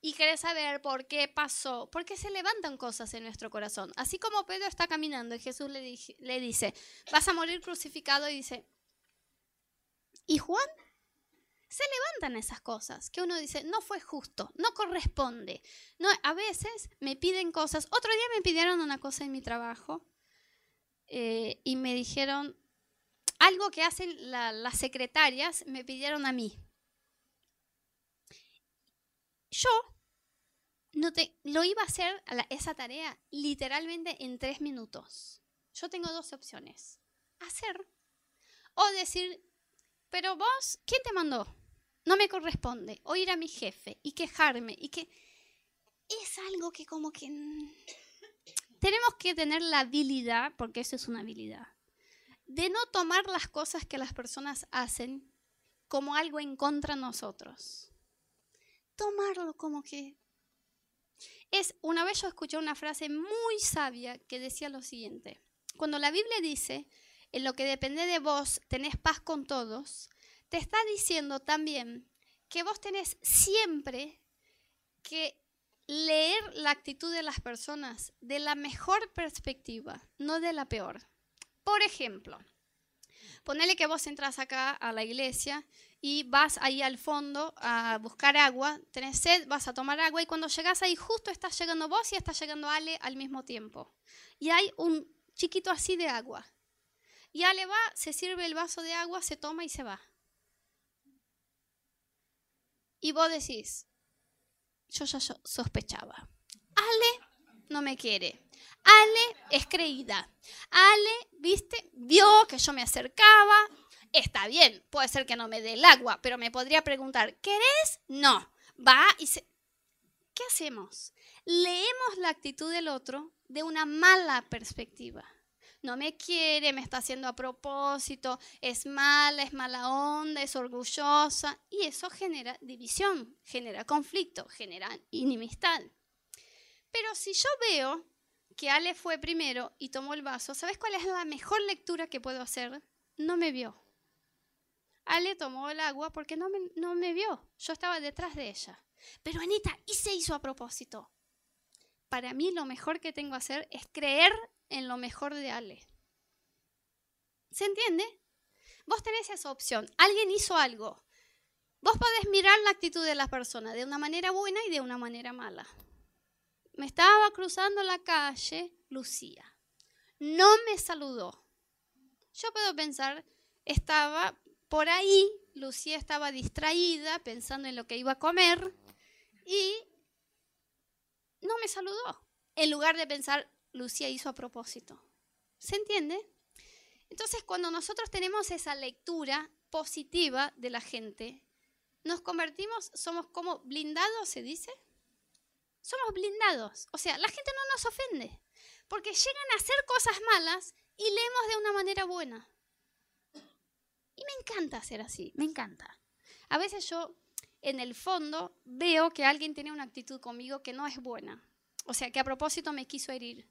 Y querés saber por qué pasó, porque se levantan cosas en nuestro corazón. Así como Pedro está caminando y Jesús le, le dice, vas a morir crucificado y dice, ¿y Juan? Se levantan esas cosas que uno dice, no fue justo, no corresponde. No, a veces me piden cosas. Otro día me pidieron una cosa en mi trabajo eh, y me dijeron, algo que hacen las secretarias, me pidieron a mí. yo no te, lo iba a hacer esa tarea literalmente en tres minutos. Yo tengo dos opciones. Hacer o decir, pero vos, ¿quién te mandó? No me corresponde. O ir a mi jefe y quejarme y que es algo que como que tenemos que tener la habilidad, porque eso es una habilidad, de no tomar las cosas que las personas hacen como algo en contra de nosotros. Tomarlo como que es, una vez yo escuché una frase muy sabia que decía lo siguiente, cuando la Biblia dice, en lo que depende de vos tenés paz con todos, te está diciendo también que vos tenés siempre que leer la actitud de las personas de la mejor perspectiva, no de la peor. Por ejemplo, ponele que vos entras acá a la iglesia y vas ahí al fondo a buscar agua, tenés sed, vas a tomar agua y cuando llegas ahí justo estás llegando vos y está llegando Ale al mismo tiempo. Y hay un chiquito así de agua. Y Ale va, se sirve el vaso de agua, se toma y se va. Y vos decís, yo ya sospechaba. Ale no me quiere. Ale es creída. Ale, viste, vio que yo me acercaba, Está bien, puede ser que no me dé el agua, pero me podría preguntar, ¿querés? No. Va y se... ¿Qué hacemos? Leemos la actitud del otro de una mala perspectiva. No me quiere, me está haciendo a propósito, es mala, es mala onda, es orgullosa. Y eso genera división, genera conflicto, genera inimistad. Pero si yo veo que Ale fue primero y tomó el vaso, ¿sabes cuál es la mejor lectura que puedo hacer? No me vio. Ale tomó el agua porque no me, no me vio. Yo estaba detrás de ella. Pero Anita, y se hizo a propósito. Para mí lo mejor que tengo que hacer es creer en lo mejor de Ale. ¿Se entiende? Vos tenés esa opción. Alguien hizo algo. Vos podés mirar la actitud de la persona de una manera buena y de una manera mala. Me estaba cruzando la calle Lucía. No me saludó. Yo puedo pensar, estaba por ahí Lucía estaba distraída pensando en lo que iba a comer y no me saludó. En lugar de pensar, Lucía hizo a propósito. ¿Se entiende? Entonces, cuando nosotros tenemos esa lectura positiva de la gente, nos convertimos, somos como blindados, se dice. Somos blindados. O sea, la gente no nos ofende, porque llegan a hacer cosas malas y leemos de una manera buena. Y me encanta hacer así, me encanta. A veces yo en el fondo veo que alguien tiene una actitud conmigo que no es buena. O sea, que a propósito me quiso herir.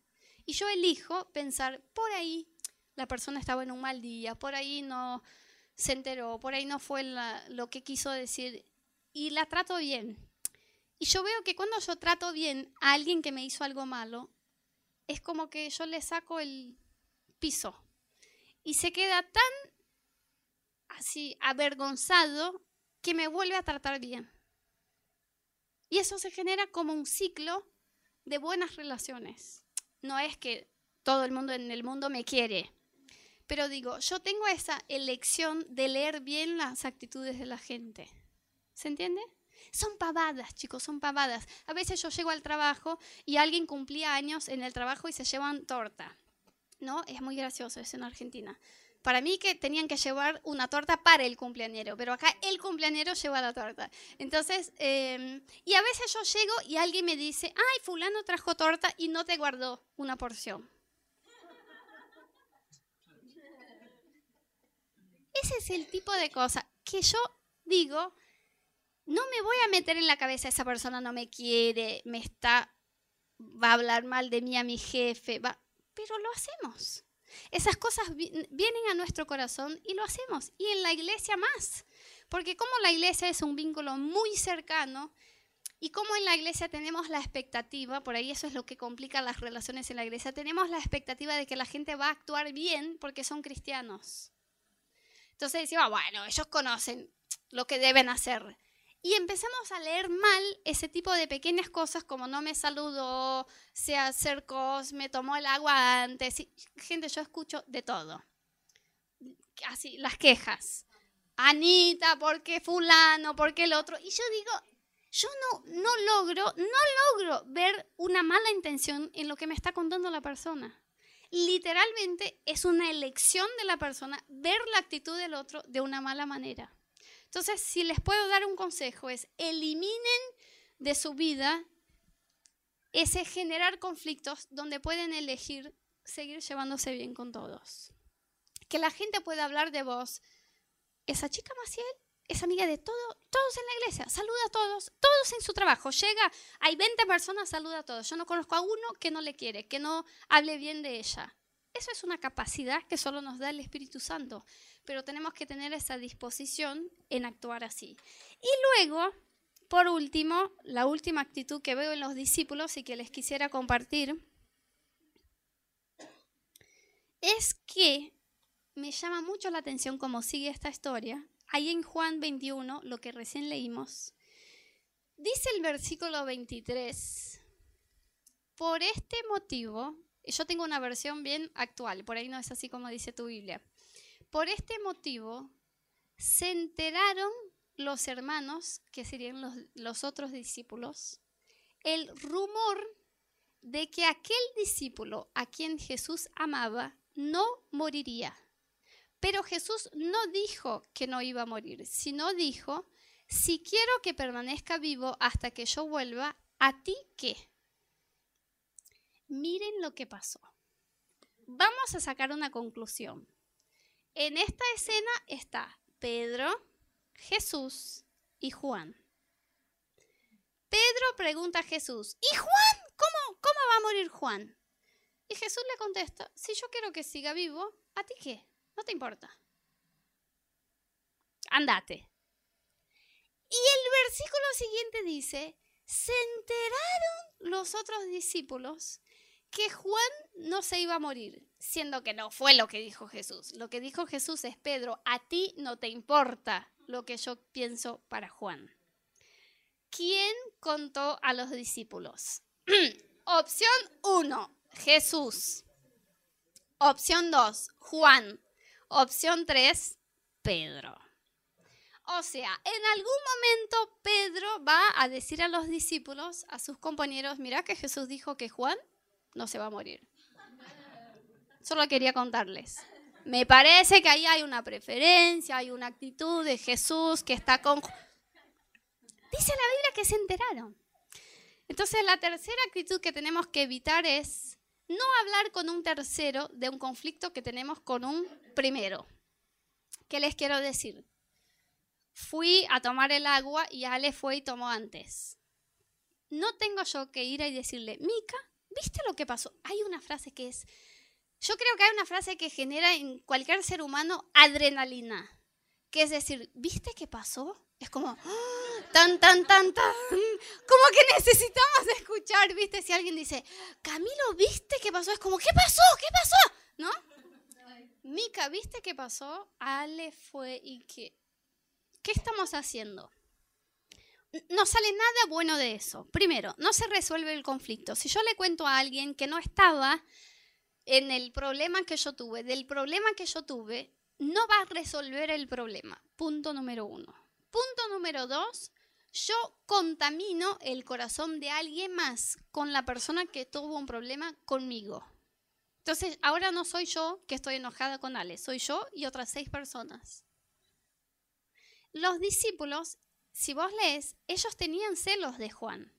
Y yo elijo pensar, por ahí la persona estaba en un mal día, por ahí no se enteró, por ahí no fue lo que quiso decir. Y la trato bien. Y yo veo que cuando yo trato bien a alguien que me hizo algo malo, es como que yo le saco el piso. Y se queda tan así avergonzado que me vuelve a tratar bien. Y eso se genera como un ciclo de buenas relaciones. No es que todo el mundo en el mundo me quiere, pero digo, yo tengo esa elección de leer bien las actitudes de la gente. ¿Se entiende? Son pavadas, chicos, son pavadas. A veces yo llego al trabajo y alguien cumplía años en el trabajo y se llevan torta. ¿No? Es muy gracioso eso en Argentina. Para mí que tenían que llevar una torta para el cumpleañero, pero acá el cumpleañero lleva la torta. Entonces, em, y a veces yo llego y alguien me dice, ay, fulano trajo torta y no te guardó una porción. Ese es el tipo de cosa que yo digo, no me voy a meter en la cabeza, esa persona no me quiere, me está, va a hablar mal de mí a mi jefe, va, pero lo hacemos. Esas cosas vienen a nuestro corazón y lo hacemos. Y en la iglesia más. Porque como la iglesia es un vínculo muy cercano y como en la iglesia tenemos la expectativa, por ahí eso es lo que complica las relaciones en la iglesia, tenemos la expectativa de que la gente va a actuar bien porque son cristianos. Entonces decimos, bueno, ellos conocen lo que deben hacer. Y empezamos a leer mal ese tipo de pequeñas cosas como no me saludó, se acercó, me tomó el agua antes. gente, yo escucho de todo. Así, las quejas. Anita, ¿por qué fulano? ¿Por qué el otro? Y yo digo, yo no, no logro, no logro ver una mala intención en lo que me está contando la persona. Literalmente es una elección de la persona ver la actitud del otro de una mala manera. Entonces, si les puedo dar un consejo es eliminen de su vida ese generar conflictos donde pueden elegir seguir llevándose bien con todos. Que la gente pueda hablar de vos. Esa chica Maciel es amiga de todo, todos en la iglesia, saluda a todos, todos en su trabajo. Llega, hay 20 personas, saluda a todos. Yo no conozco a uno que no le quiere, que no hable bien de ella. Eso es una capacidad que solo nos da el Espíritu Santo, pero tenemos que tener esa disposición en actuar así. Y luego, por último, la última actitud que veo en los discípulos y que les quisiera compartir es que me llama mucho la atención cómo sigue esta historia ahí en Juan 21, lo que recién leímos, dice el versículo 23, por este motivo, yo tengo una versión bien actual, por ahí no es así como dice tu Biblia, por este motivo se enteraron los hermanos, que serían los, los otros discípulos, el rumor de que aquel discípulo a quien Jesús amaba no moriría. Pero Jesús no dijo que no iba a morir, sino dijo, si quiero que permanezca vivo hasta que yo vuelva, ¿a ti qué? Miren lo que pasó. Vamos a sacar una conclusión. En esta escena está Pedro, Jesús y Juan. Pedro pregunta a Jesús, ¿y Juan? ¿Cómo, cómo va a morir Juan? Y Jesús le contesta, si yo quiero que siga vivo, ¿a ti qué? No te importa. Andate. Y el versículo siguiente dice, se enteraron los otros discípulos que Juan no se iba a morir, siendo que no fue lo que dijo Jesús. Lo que dijo Jesús es, Pedro, a ti no te importa lo que yo pienso para Juan. ¿Quién contó a los discípulos? Opción 1, Jesús. Opción 2, Juan. Opción 3, Pedro. O sea, en algún momento Pedro va a decir a los discípulos, a sus compañeros, mira que Jesús dijo que Juan no se va a morir. Solo quería contarles. Me parece que ahí hay una preferencia, hay una actitud de Jesús que está con... Dice la Biblia que se enteraron. Entonces la tercera actitud que tenemos que evitar es no hablar con un tercero de un conflicto que tenemos con un primero. ¿Qué les quiero decir? Fui a tomar el agua y Ale fue y tomó antes. No tengo yo que ir y decirle, Mica, ¿viste lo que pasó? Hay una frase que es, yo creo que hay una frase que genera en cualquier ser humano adrenalina, que es decir, ¿viste qué pasó? Es como, ¡ah! tan, tan, tan, tan. Como que necesitamos escuchar, ¿viste? Si alguien dice, Camilo, ¿viste qué pasó? Es como, ¿qué pasó? ¿Qué pasó? ¿No? Mica, ¿viste qué pasó? Ale fue y qué. ¿Qué estamos haciendo? No sale nada bueno de eso. Primero, no se resuelve el conflicto. Si yo le cuento a alguien que no estaba en el problema que yo tuve, del problema que yo tuve, no va a resolver el problema. Punto número uno. Punto número dos, yo contamino el corazón de alguien más con la persona que tuvo un problema conmigo. Entonces, ahora no soy yo que estoy enojada con Ale, soy yo y otras seis personas. Los discípulos, si vos lees, ellos tenían celos de Juan.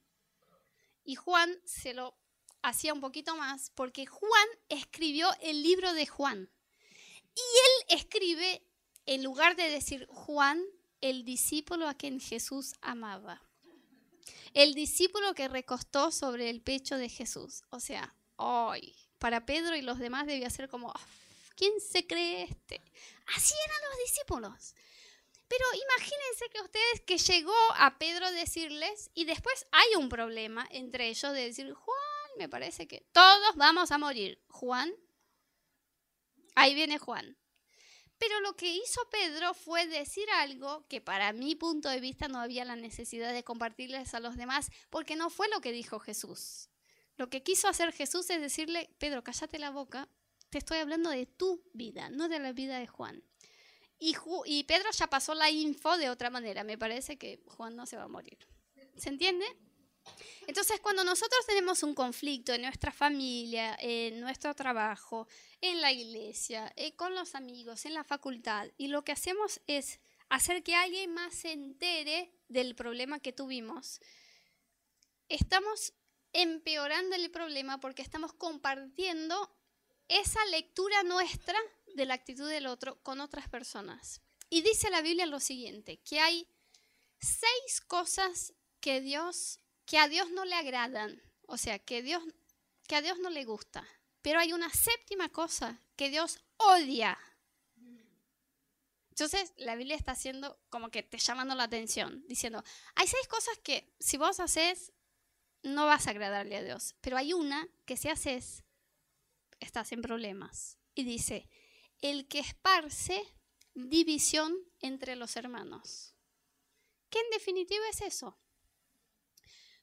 Y Juan se lo hacía un poquito más porque Juan escribió el libro de Juan. Y él escribe, en lugar de decir Juan, el discípulo a quien Jesús amaba. El discípulo que recostó sobre el pecho de Jesús. O sea, hoy, para Pedro y los demás debía ser como, ah, ¿quién se cree este? Así eran los discípulos. Pero imagínense que ustedes que llegó a Pedro decirles y después hay un problema entre ellos de decir, Juan, me parece que todos vamos a morir. Juan, ahí viene Juan. Pero lo que hizo Pedro fue decir algo que para mi punto de vista no había la necesidad de compartirles a los demás, porque no fue lo que dijo Jesús. Lo que quiso hacer Jesús es decirle, Pedro, cállate la boca, te estoy hablando de tu vida, no de la vida de Juan. Y, y Pedro ya pasó la info de otra manera, me parece que Juan no se va a morir. ¿Se entiende? Entonces, cuando nosotros tenemos un conflicto en nuestra familia, en nuestro trabajo, en la iglesia, eh, con los amigos, en la facultad, y lo que hacemos es hacer que alguien más se entere del problema que tuvimos, estamos empeorando el problema porque estamos compartiendo esa lectura nuestra de la actitud del otro con otras personas. Y dice la Biblia lo siguiente, que hay seis cosas que Dios que a Dios no le agradan, o sea, que Dios que a Dios no le gusta. Pero hay una séptima cosa que Dios odia. Entonces, la Biblia está haciendo como que te llamando la atención, diciendo, hay seis cosas que si vos haces no vas a agradarle a Dios, pero hay una que si haces estás en problemas. Y dice, el que esparce división entre los hermanos. ¿Qué en definitiva es eso?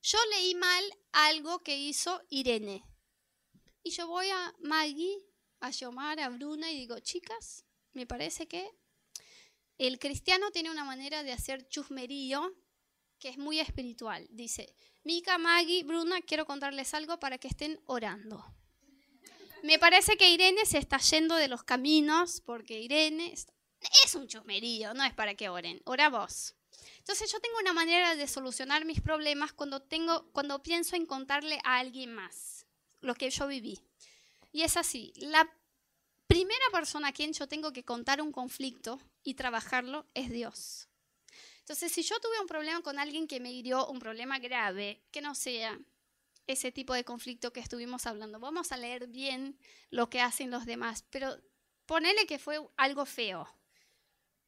Yo leí mal algo que hizo Irene. Y yo voy a Maggie, a Yomar, a Bruna y digo, chicas, me parece que el cristiano tiene una manera de hacer chusmerío que es muy espiritual. Dice, Mica, Maggie, Bruna, quiero contarles algo para que estén orando. Me parece que Irene se está yendo de los caminos porque Irene es un chusmerío, no es para que oren. Ora vos. Entonces yo tengo una manera de solucionar mis problemas cuando, tengo, cuando pienso en contarle a alguien más lo que yo viví. Y es así, la primera persona a quien yo tengo que contar un conflicto y trabajarlo es Dios. Entonces, si yo tuve un problema con alguien que me hirió, un problema grave, que no sea ese tipo de conflicto que estuvimos hablando, vamos a leer bien lo que hacen los demás, pero ponele que fue algo feo,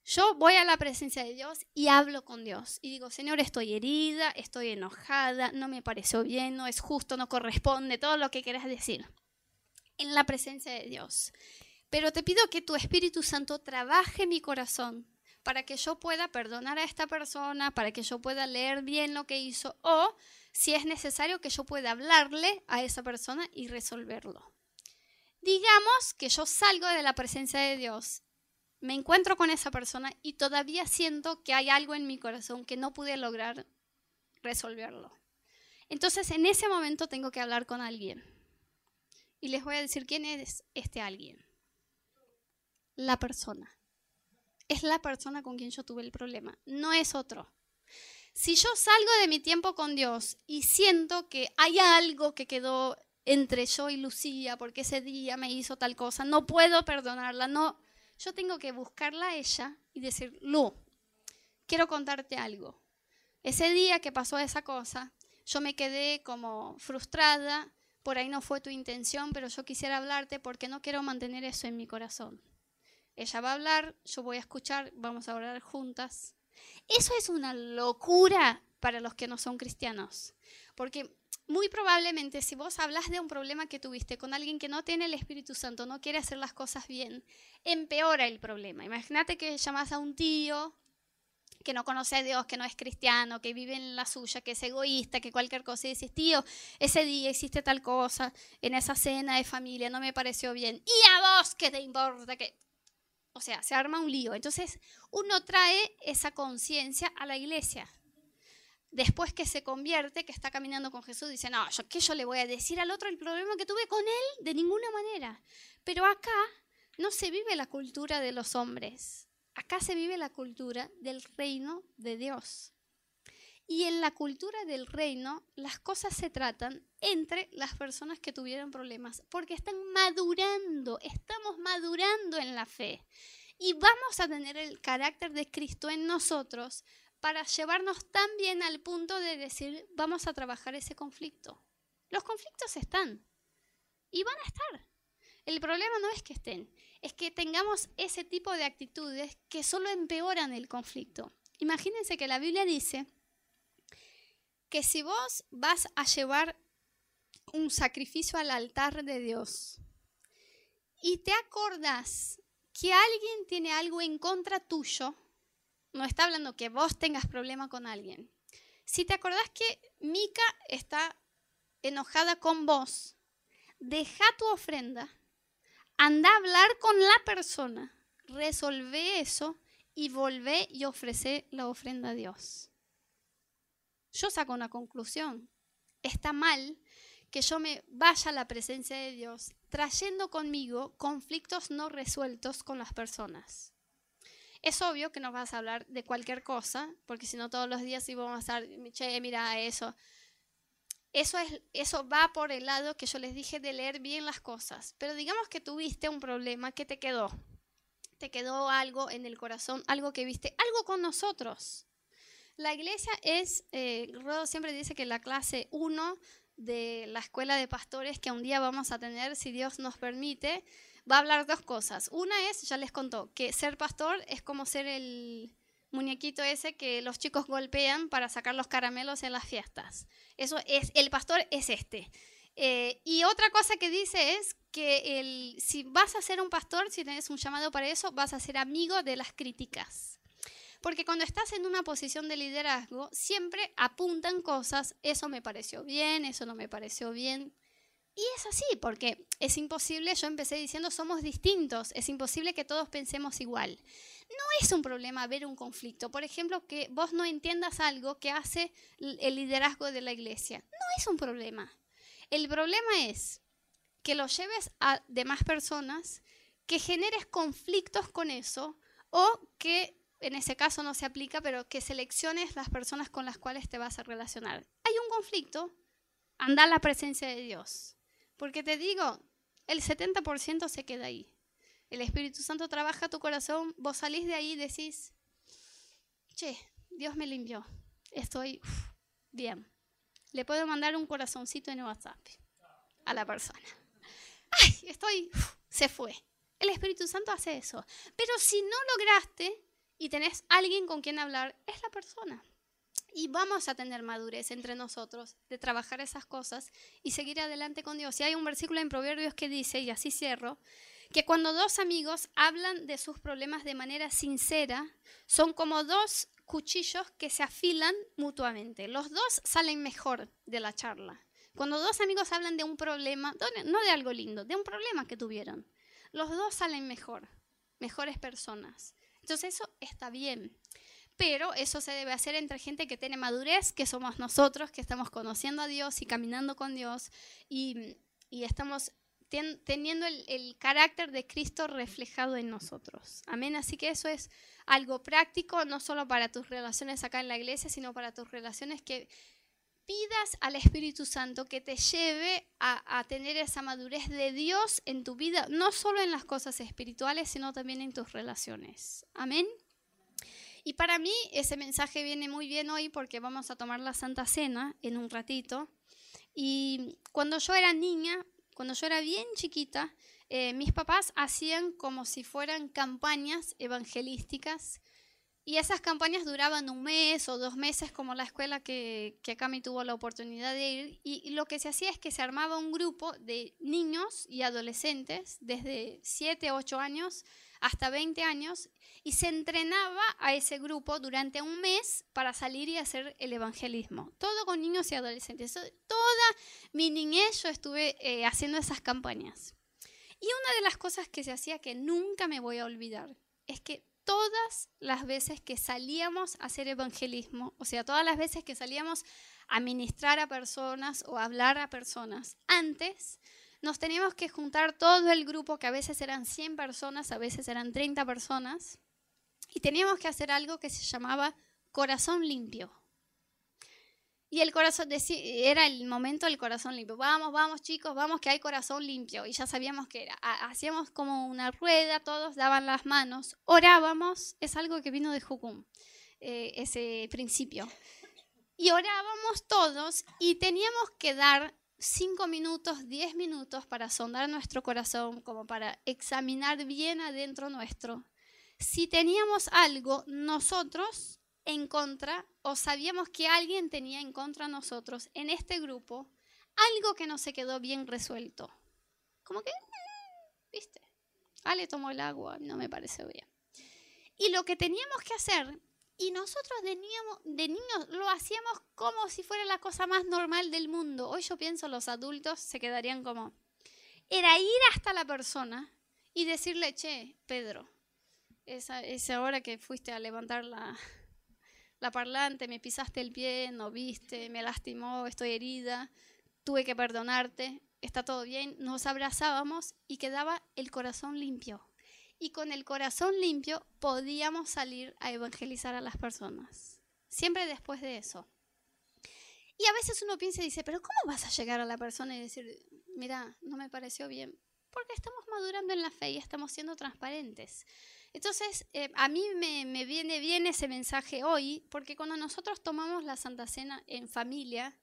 yo voy a la presencia de Dios y hablo con Dios. Y digo, Señor, estoy herida, estoy enojada, no me pareció bien, no es justo, no corresponde, todo lo que quieras decir. En la presencia de Dios. Pero te pido que tu Espíritu Santo trabaje mi corazón para que yo pueda perdonar a esta persona, para que yo pueda leer bien lo que hizo o, si es necesario, que yo pueda hablarle a esa persona y resolverlo. Digamos que yo salgo de la presencia de Dios me encuentro con esa persona y todavía siento que hay algo en mi corazón que no pude lograr resolverlo. Entonces en ese momento tengo que hablar con alguien. Y les voy a decir quién es este alguien. La persona. Es la persona con quien yo tuve el problema, no es otro. Si yo salgo de mi tiempo con Dios y siento que hay algo que quedó entre yo y Lucía porque ese día me hizo tal cosa, no puedo perdonarla, no, yo tengo que buscarla a ella y decir, Lu, quiero contarte algo. Ese día que pasó esa cosa, yo me quedé como frustrada, por ahí no fue tu intención, pero yo quisiera hablarte porque no quiero mantener eso en mi corazón. Ella va a hablar, yo voy a escuchar, vamos a orar juntas. Eso es una locura para los que no son cristianos, porque muy probablemente si vos hablas de un problema que tuviste con alguien que no tiene el Espíritu Santo, no quiere hacer las cosas bien, empeora el problema. Imagínate que llamas a un tío que no conoce a Dios, que no es cristiano, que vive en la suya, que es egoísta, que cualquier cosa, y dices, tío, ese día hiciste tal cosa en esa cena de familia, no me pareció bien. ¿Y a vos qué te importa? que O sea, se arma un lío. Entonces, uno trae esa conciencia a la iglesia después que se convierte, que está caminando con Jesús, dice, no, yo, ¿qué yo le voy a decir al otro el problema que tuve con él? De ninguna manera. Pero acá no se vive la cultura de los hombres, acá se vive la cultura del reino de Dios. Y en la cultura del reino las cosas se tratan entre las personas que tuvieron problemas, porque están madurando, estamos madurando en la fe. Y vamos a tener el carácter de Cristo en nosotros para llevarnos tan bien al punto de decir, vamos a trabajar ese conflicto. Los conflictos están y van a estar. El problema no es que estén, es que tengamos ese tipo de actitudes que solo empeoran el conflicto. Imagínense que la Biblia dice que si vos vas a llevar un sacrificio al altar de Dios y te acordás que alguien tiene algo en contra tuyo, no está hablando que vos tengas problema con alguien. Si te acordás que Mica está enojada con vos, deja tu ofrenda, anda a hablar con la persona, resolve eso y volvé y ofrece la ofrenda a Dios. yo saco una conclusión. Está mal que yo me vaya a la presencia de Dios trayendo conmigo conflictos no resueltos con las personas. Es obvio que no vas a hablar de cualquier cosa, porque si no todos los días íbamos a estar, che, mira eso. Eso, es, eso va por el lado que yo les dije de leer bien las cosas. Pero digamos que tuviste un problema que te quedó. Te quedó algo en el corazón, algo que viste, algo con nosotros. La iglesia es, eh, Rodo siempre dice que la clase 1 de la escuela de pastores que un día vamos a tener, si Dios nos permite, va a hablar dos cosas. Una es, ya les contó, que ser pastor es como ser el muñequito ese que los chicos golpean para sacar los caramelos en las fiestas. Eso es, el pastor es este. Eh, y otra cosa que dice es que el, si vas a ser un pastor, si tienes un llamado para eso, vas a ser amigo de las críticas. Porque cuando estás en una posición de liderazgo, siempre apuntan cosas, eso me pareció bien, eso no me pareció bien. Y es así, porque es imposible, yo empecé diciendo, somos distintos, es imposible que todos pensemos igual. No es un problema ver un conflicto, por ejemplo, que vos no entiendas algo que hace el liderazgo de la iglesia. No es un problema. El problema es que lo lleves a demás personas, que generes conflictos con eso o que en ese caso no se aplica, pero que selecciones las personas con las cuales te vas a relacionar. Hay un conflicto, anda a la presencia de Dios. Porque te digo, el 70% se queda ahí. El Espíritu Santo trabaja tu corazón, vos salís de ahí y decís, che, Dios me limpió, estoy bien. Le puedo mandar un corazoncito en WhatsApp a la persona. Ay, estoy, se fue. El Espíritu Santo hace eso. Pero si no lograste, y tenés alguien con quien hablar, es la persona. Y vamos a tener madurez entre nosotros de trabajar esas cosas y seguir adelante con Dios. Y hay un versículo en Proverbios que dice, y así cierro, que cuando dos amigos hablan de sus problemas de manera sincera, son como dos cuchillos que se afilan mutuamente. Los dos salen mejor de la charla. Cuando dos amigos hablan de un problema, no de algo lindo, de un problema que tuvieron, los dos salen mejor, mejores personas. Entonces eso está bien. Pero eso se debe hacer entre gente que tiene madurez, que somos nosotros, que estamos conociendo a Dios y caminando con Dios y, estamos teniendo el, carácter de Cristo reflejado en nosotros. Amén. Así que eso es algo práctico, no solo para tus relaciones acá en la iglesia, sino para tus relaciones que pidas al Espíritu Santo que te lleve a, tener esa madurez de Dios en tu vida, no solo en las cosas espirituales, sino también en tus relaciones. Amén. Y para mí ese mensaje viene muy bien hoy porque vamos a tomar la Santa Cena en un ratito. Y cuando yo era niña, cuando yo era bien chiquita, eh, mis papás hacían como si fueran campañas evangelísticas y esas campañas duraban un mes o dos meses, como la escuela que, que Cami tuvo la oportunidad de ir. Y, lo que se hacía es que se armaba un grupo de niños y adolescentes, desde 7, 8 años hasta 20 años, y se entrenaba a ese grupo durante un mes para salir y hacer el evangelismo. Todo con niños y adolescentes. Toda mi niñez yo estuve eh, haciendo esas campañas. Y una de las cosas que se hacía que nunca me voy a olvidar es que todas las veces que salíamos a hacer evangelismo, o sea, todas las veces que salíamos a ministrar a personas o a hablar a personas, antes nos teníamos que juntar todo el grupo, que a veces eran 100 personas, a veces eran 30 personas, y teníamos que hacer algo que se llamaba corazón limpio. Y el corazón, era el momento del corazón limpio. Vamos, vamos chicos, vamos que hay corazón limpio. Y ya sabíamos que era. Hacíamos como una rueda, todos daban las manos, orábamos, es algo que vino de Jucum, eh, ese principio. Y orábamos todos y teníamos que dar cinco minutos, diez minutos para sondar nuestro corazón, como para examinar bien adentro nuestro. Si teníamos algo, nosotros en contra o sabíamos que alguien tenía en contra nosotros en este grupo algo que no se quedó bien resuelto. Como que, mm, viste, Ale tomó el agua, no me pareció bien. Y lo que teníamos que hacer, y nosotros de, niños lo hacíamos como si fuera la cosa más normal del mundo. Hoy yo pienso los adultos se quedarían como, era ir hasta la persona y decirle, che, Pedro, esa, esa hora que fuiste a levantar la, la parlante, me pisaste el pie, no viste, me lastimó, estoy herida, tuve que perdonarte, está todo bien. Nos abrazábamos y quedaba el corazón limpio. Y con el corazón limpio podíamos salir a evangelizar a las personas. Siempre después de eso. Y a veces uno piensa y dice, pero ¿cómo vas a llegar a la persona y decir, mira, no me pareció bien? Porque estamos madurando en la fe y estamos siendo transparentes. Entonces, eh, a mí me, me, viene bien ese mensaje hoy, porque cuando nosotros tomamos la Santa Cena en familia,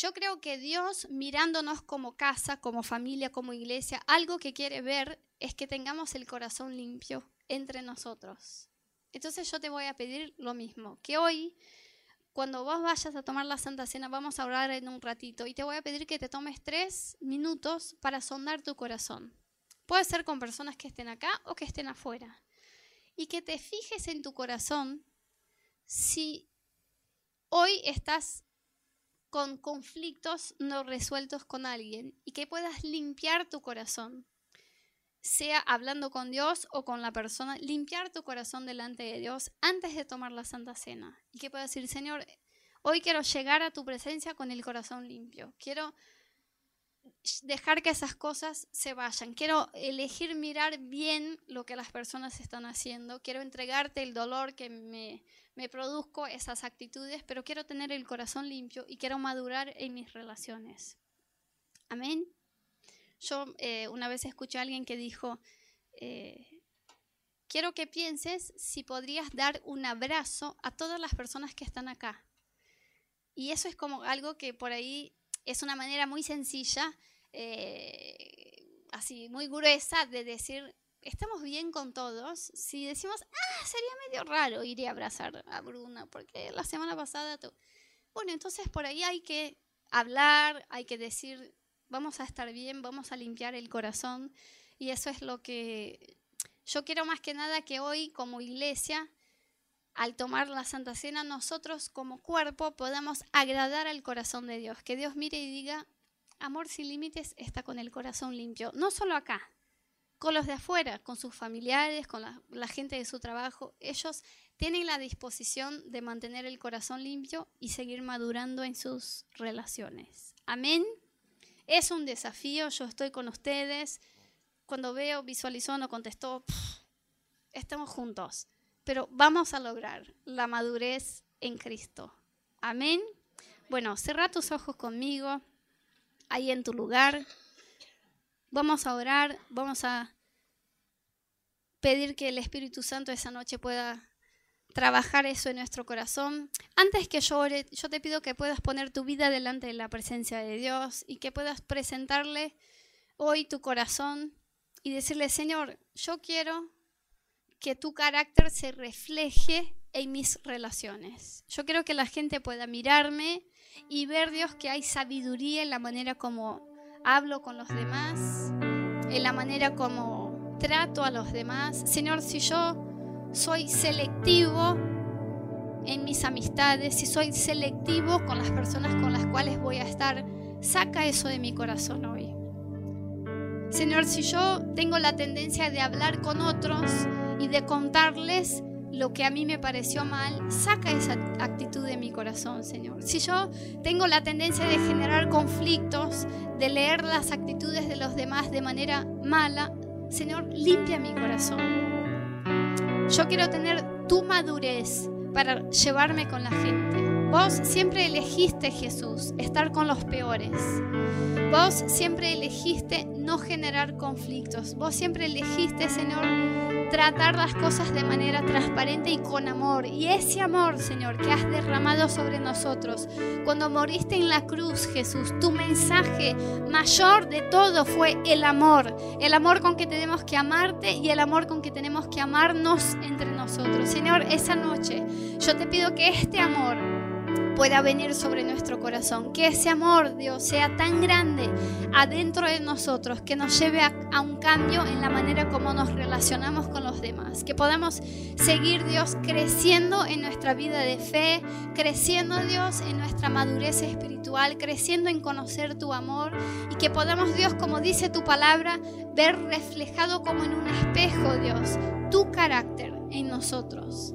yo creo que Dios mirándonos como casa, como familia, como iglesia, algo que quiere ver es que tengamos el corazón limpio entre nosotros. Entonces yo te voy a pedir lo mismo, que hoy, cuando vos vayas a tomar la Santa Cena, vamos a orar en un ratito y te voy a pedir que te tomes tres minutos para sondar tu corazón. Puede ser con personas que estén acá o que estén afuera. Y que te fijes en tu corazón si hoy estás con conflictos no resueltos con alguien y que puedas limpiar tu corazón, sea hablando con Dios o con la persona, limpiar tu corazón delante de Dios antes de tomar la Santa Cena. Y que puedas decir, Señor, hoy quiero llegar a tu presencia con el corazón limpio, quiero dejar que esas cosas se vayan. Quiero elegir mirar bien lo que las personas están haciendo. Quiero entregarte el dolor que me, me produzco, esas actitudes, pero quiero tener el corazón limpio y quiero madurar en mis relaciones. Amén. Yo eh, una vez escuché a alguien que dijo, eh, quiero que pienses si podrías dar un abrazo a todas las personas que están acá. Y eso es como algo que por ahí es una manera muy sencilla, eh, así muy gruesa, de decir, estamos bien con todos. Si decimos, ah, sería medio raro ir a abrazar a Bruna, porque la semana pasada... Bueno, entonces por ahí hay que hablar, hay que decir, vamos a estar bien, vamos a limpiar el corazón. Y eso es lo que yo quiero más que nada que hoy como iglesia al tomar la Santa Cena, nosotros como cuerpo podamos agradar al corazón de Dios. Que Dios mire y diga, amor sin límites está con el corazón limpio. No solo acá, con los de afuera, con sus familiares, con la, gente de su trabajo. Ellos tienen la disposición de mantener el corazón limpio y seguir madurando en sus relaciones. Amén. Es un desafío, yo estoy con ustedes. Cuando veo, visualizó, no contestó, estamos juntos pero vamos a lograr la madurez en Cristo. Amén. Bueno, cierra tus ojos conmigo, ahí en tu lugar. Vamos a orar, vamos a pedir que el Espíritu Santo esa noche pueda trabajar eso en nuestro corazón. Antes que yo ore, yo te pido que puedas poner tu vida delante de la presencia de Dios y que puedas presentarle hoy tu corazón y decirle, Señor, yo quiero que tu carácter se refleje en mis relaciones. Yo quiero que la gente pueda mirarme y ver, Dios, que hay sabiduría en la manera como hablo con los demás, en la manera como trato a los demás. Señor, si yo soy selectivo en mis amistades, si soy selectivo con las personas con las cuales voy a estar, saca eso de mi corazón hoy. Señor, si yo tengo la tendencia de hablar con otros, y de contarles lo que a mí me pareció mal, saca esa actitud de mi corazón, Señor. Si yo tengo la tendencia de generar conflictos, de leer las actitudes de los demás de manera mala, Señor, limpia mi corazón. Yo quiero tener tu madurez para llevarme con la gente. Vos siempre elegiste, Jesús, estar con los peores. Vos siempre elegiste no generar conflictos. Vos siempre elegiste, Señor, tratar las cosas de manera transparente y con amor. Y ese amor, Señor, que has derramado sobre nosotros, cuando moriste en la cruz, Jesús, tu mensaje mayor de todo fue el amor. El amor con que tenemos que amarte y el amor con que tenemos que amarnos entre nosotros. Señor, esa noche yo te pido que este amor pueda venir sobre nuestro corazón. Que ese amor, Dios, sea tan grande adentro de nosotros que nos lleve a, un cambio en la manera como nos relacionamos con los demás. Que podamos seguir, Dios, creciendo en nuestra vida de fe, creciendo, Dios, en nuestra madurez espiritual, creciendo en conocer tu amor y que podamos, Dios, como dice tu palabra, ver reflejado como en un espejo, Dios, tu carácter en nosotros.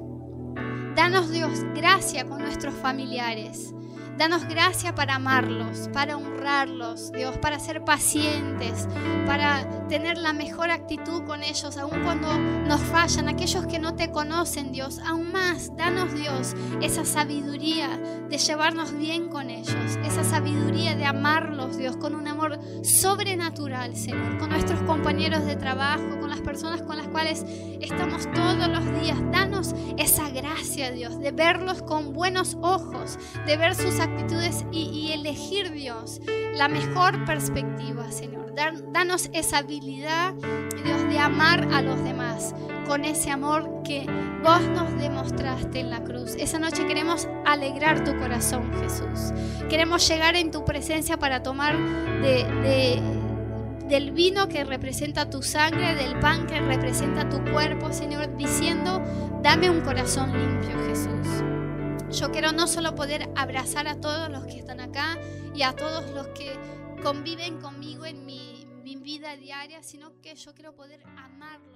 Danos, Dios, gracia con nuestros familiares. Danos gracia para amarlos, para honrarlos, Dios, para ser pacientes, para tener la mejor actitud con ellos, aun cuando nos fallan, aquellos que no te conocen, Dios, aún más, danos, Dios, esa sabiduría de llevarnos bien con ellos, esa sabiduría de amarlos, Dios, con un amor sobrenatural, Señor, con nuestros compañeros de trabajo, con las personas con las cuales estamos todos los días. Danos esa gracia, Dios, de verlos con buenos ojos, de ver sus actitudes y, elegir, Dios, la mejor perspectiva, Señor. danos esa habilidad, Dios, de amar a los demás con ese amor que vos nos demostraste en la cruz. Esa noche queremos alegrar tu corazón, Jesús. Queremos llegar en tu presencia para tomar de, del vino que representa tu sangre, del pan que representa tu cuerpo, Señor, diciendo, dame un corazón limpio, Jesús. Yo quiero no solo poder abrazar a todos los que están acá y a todos los que conviven conmigo en mi, vida diaria, sino que yo quiero poder amarlos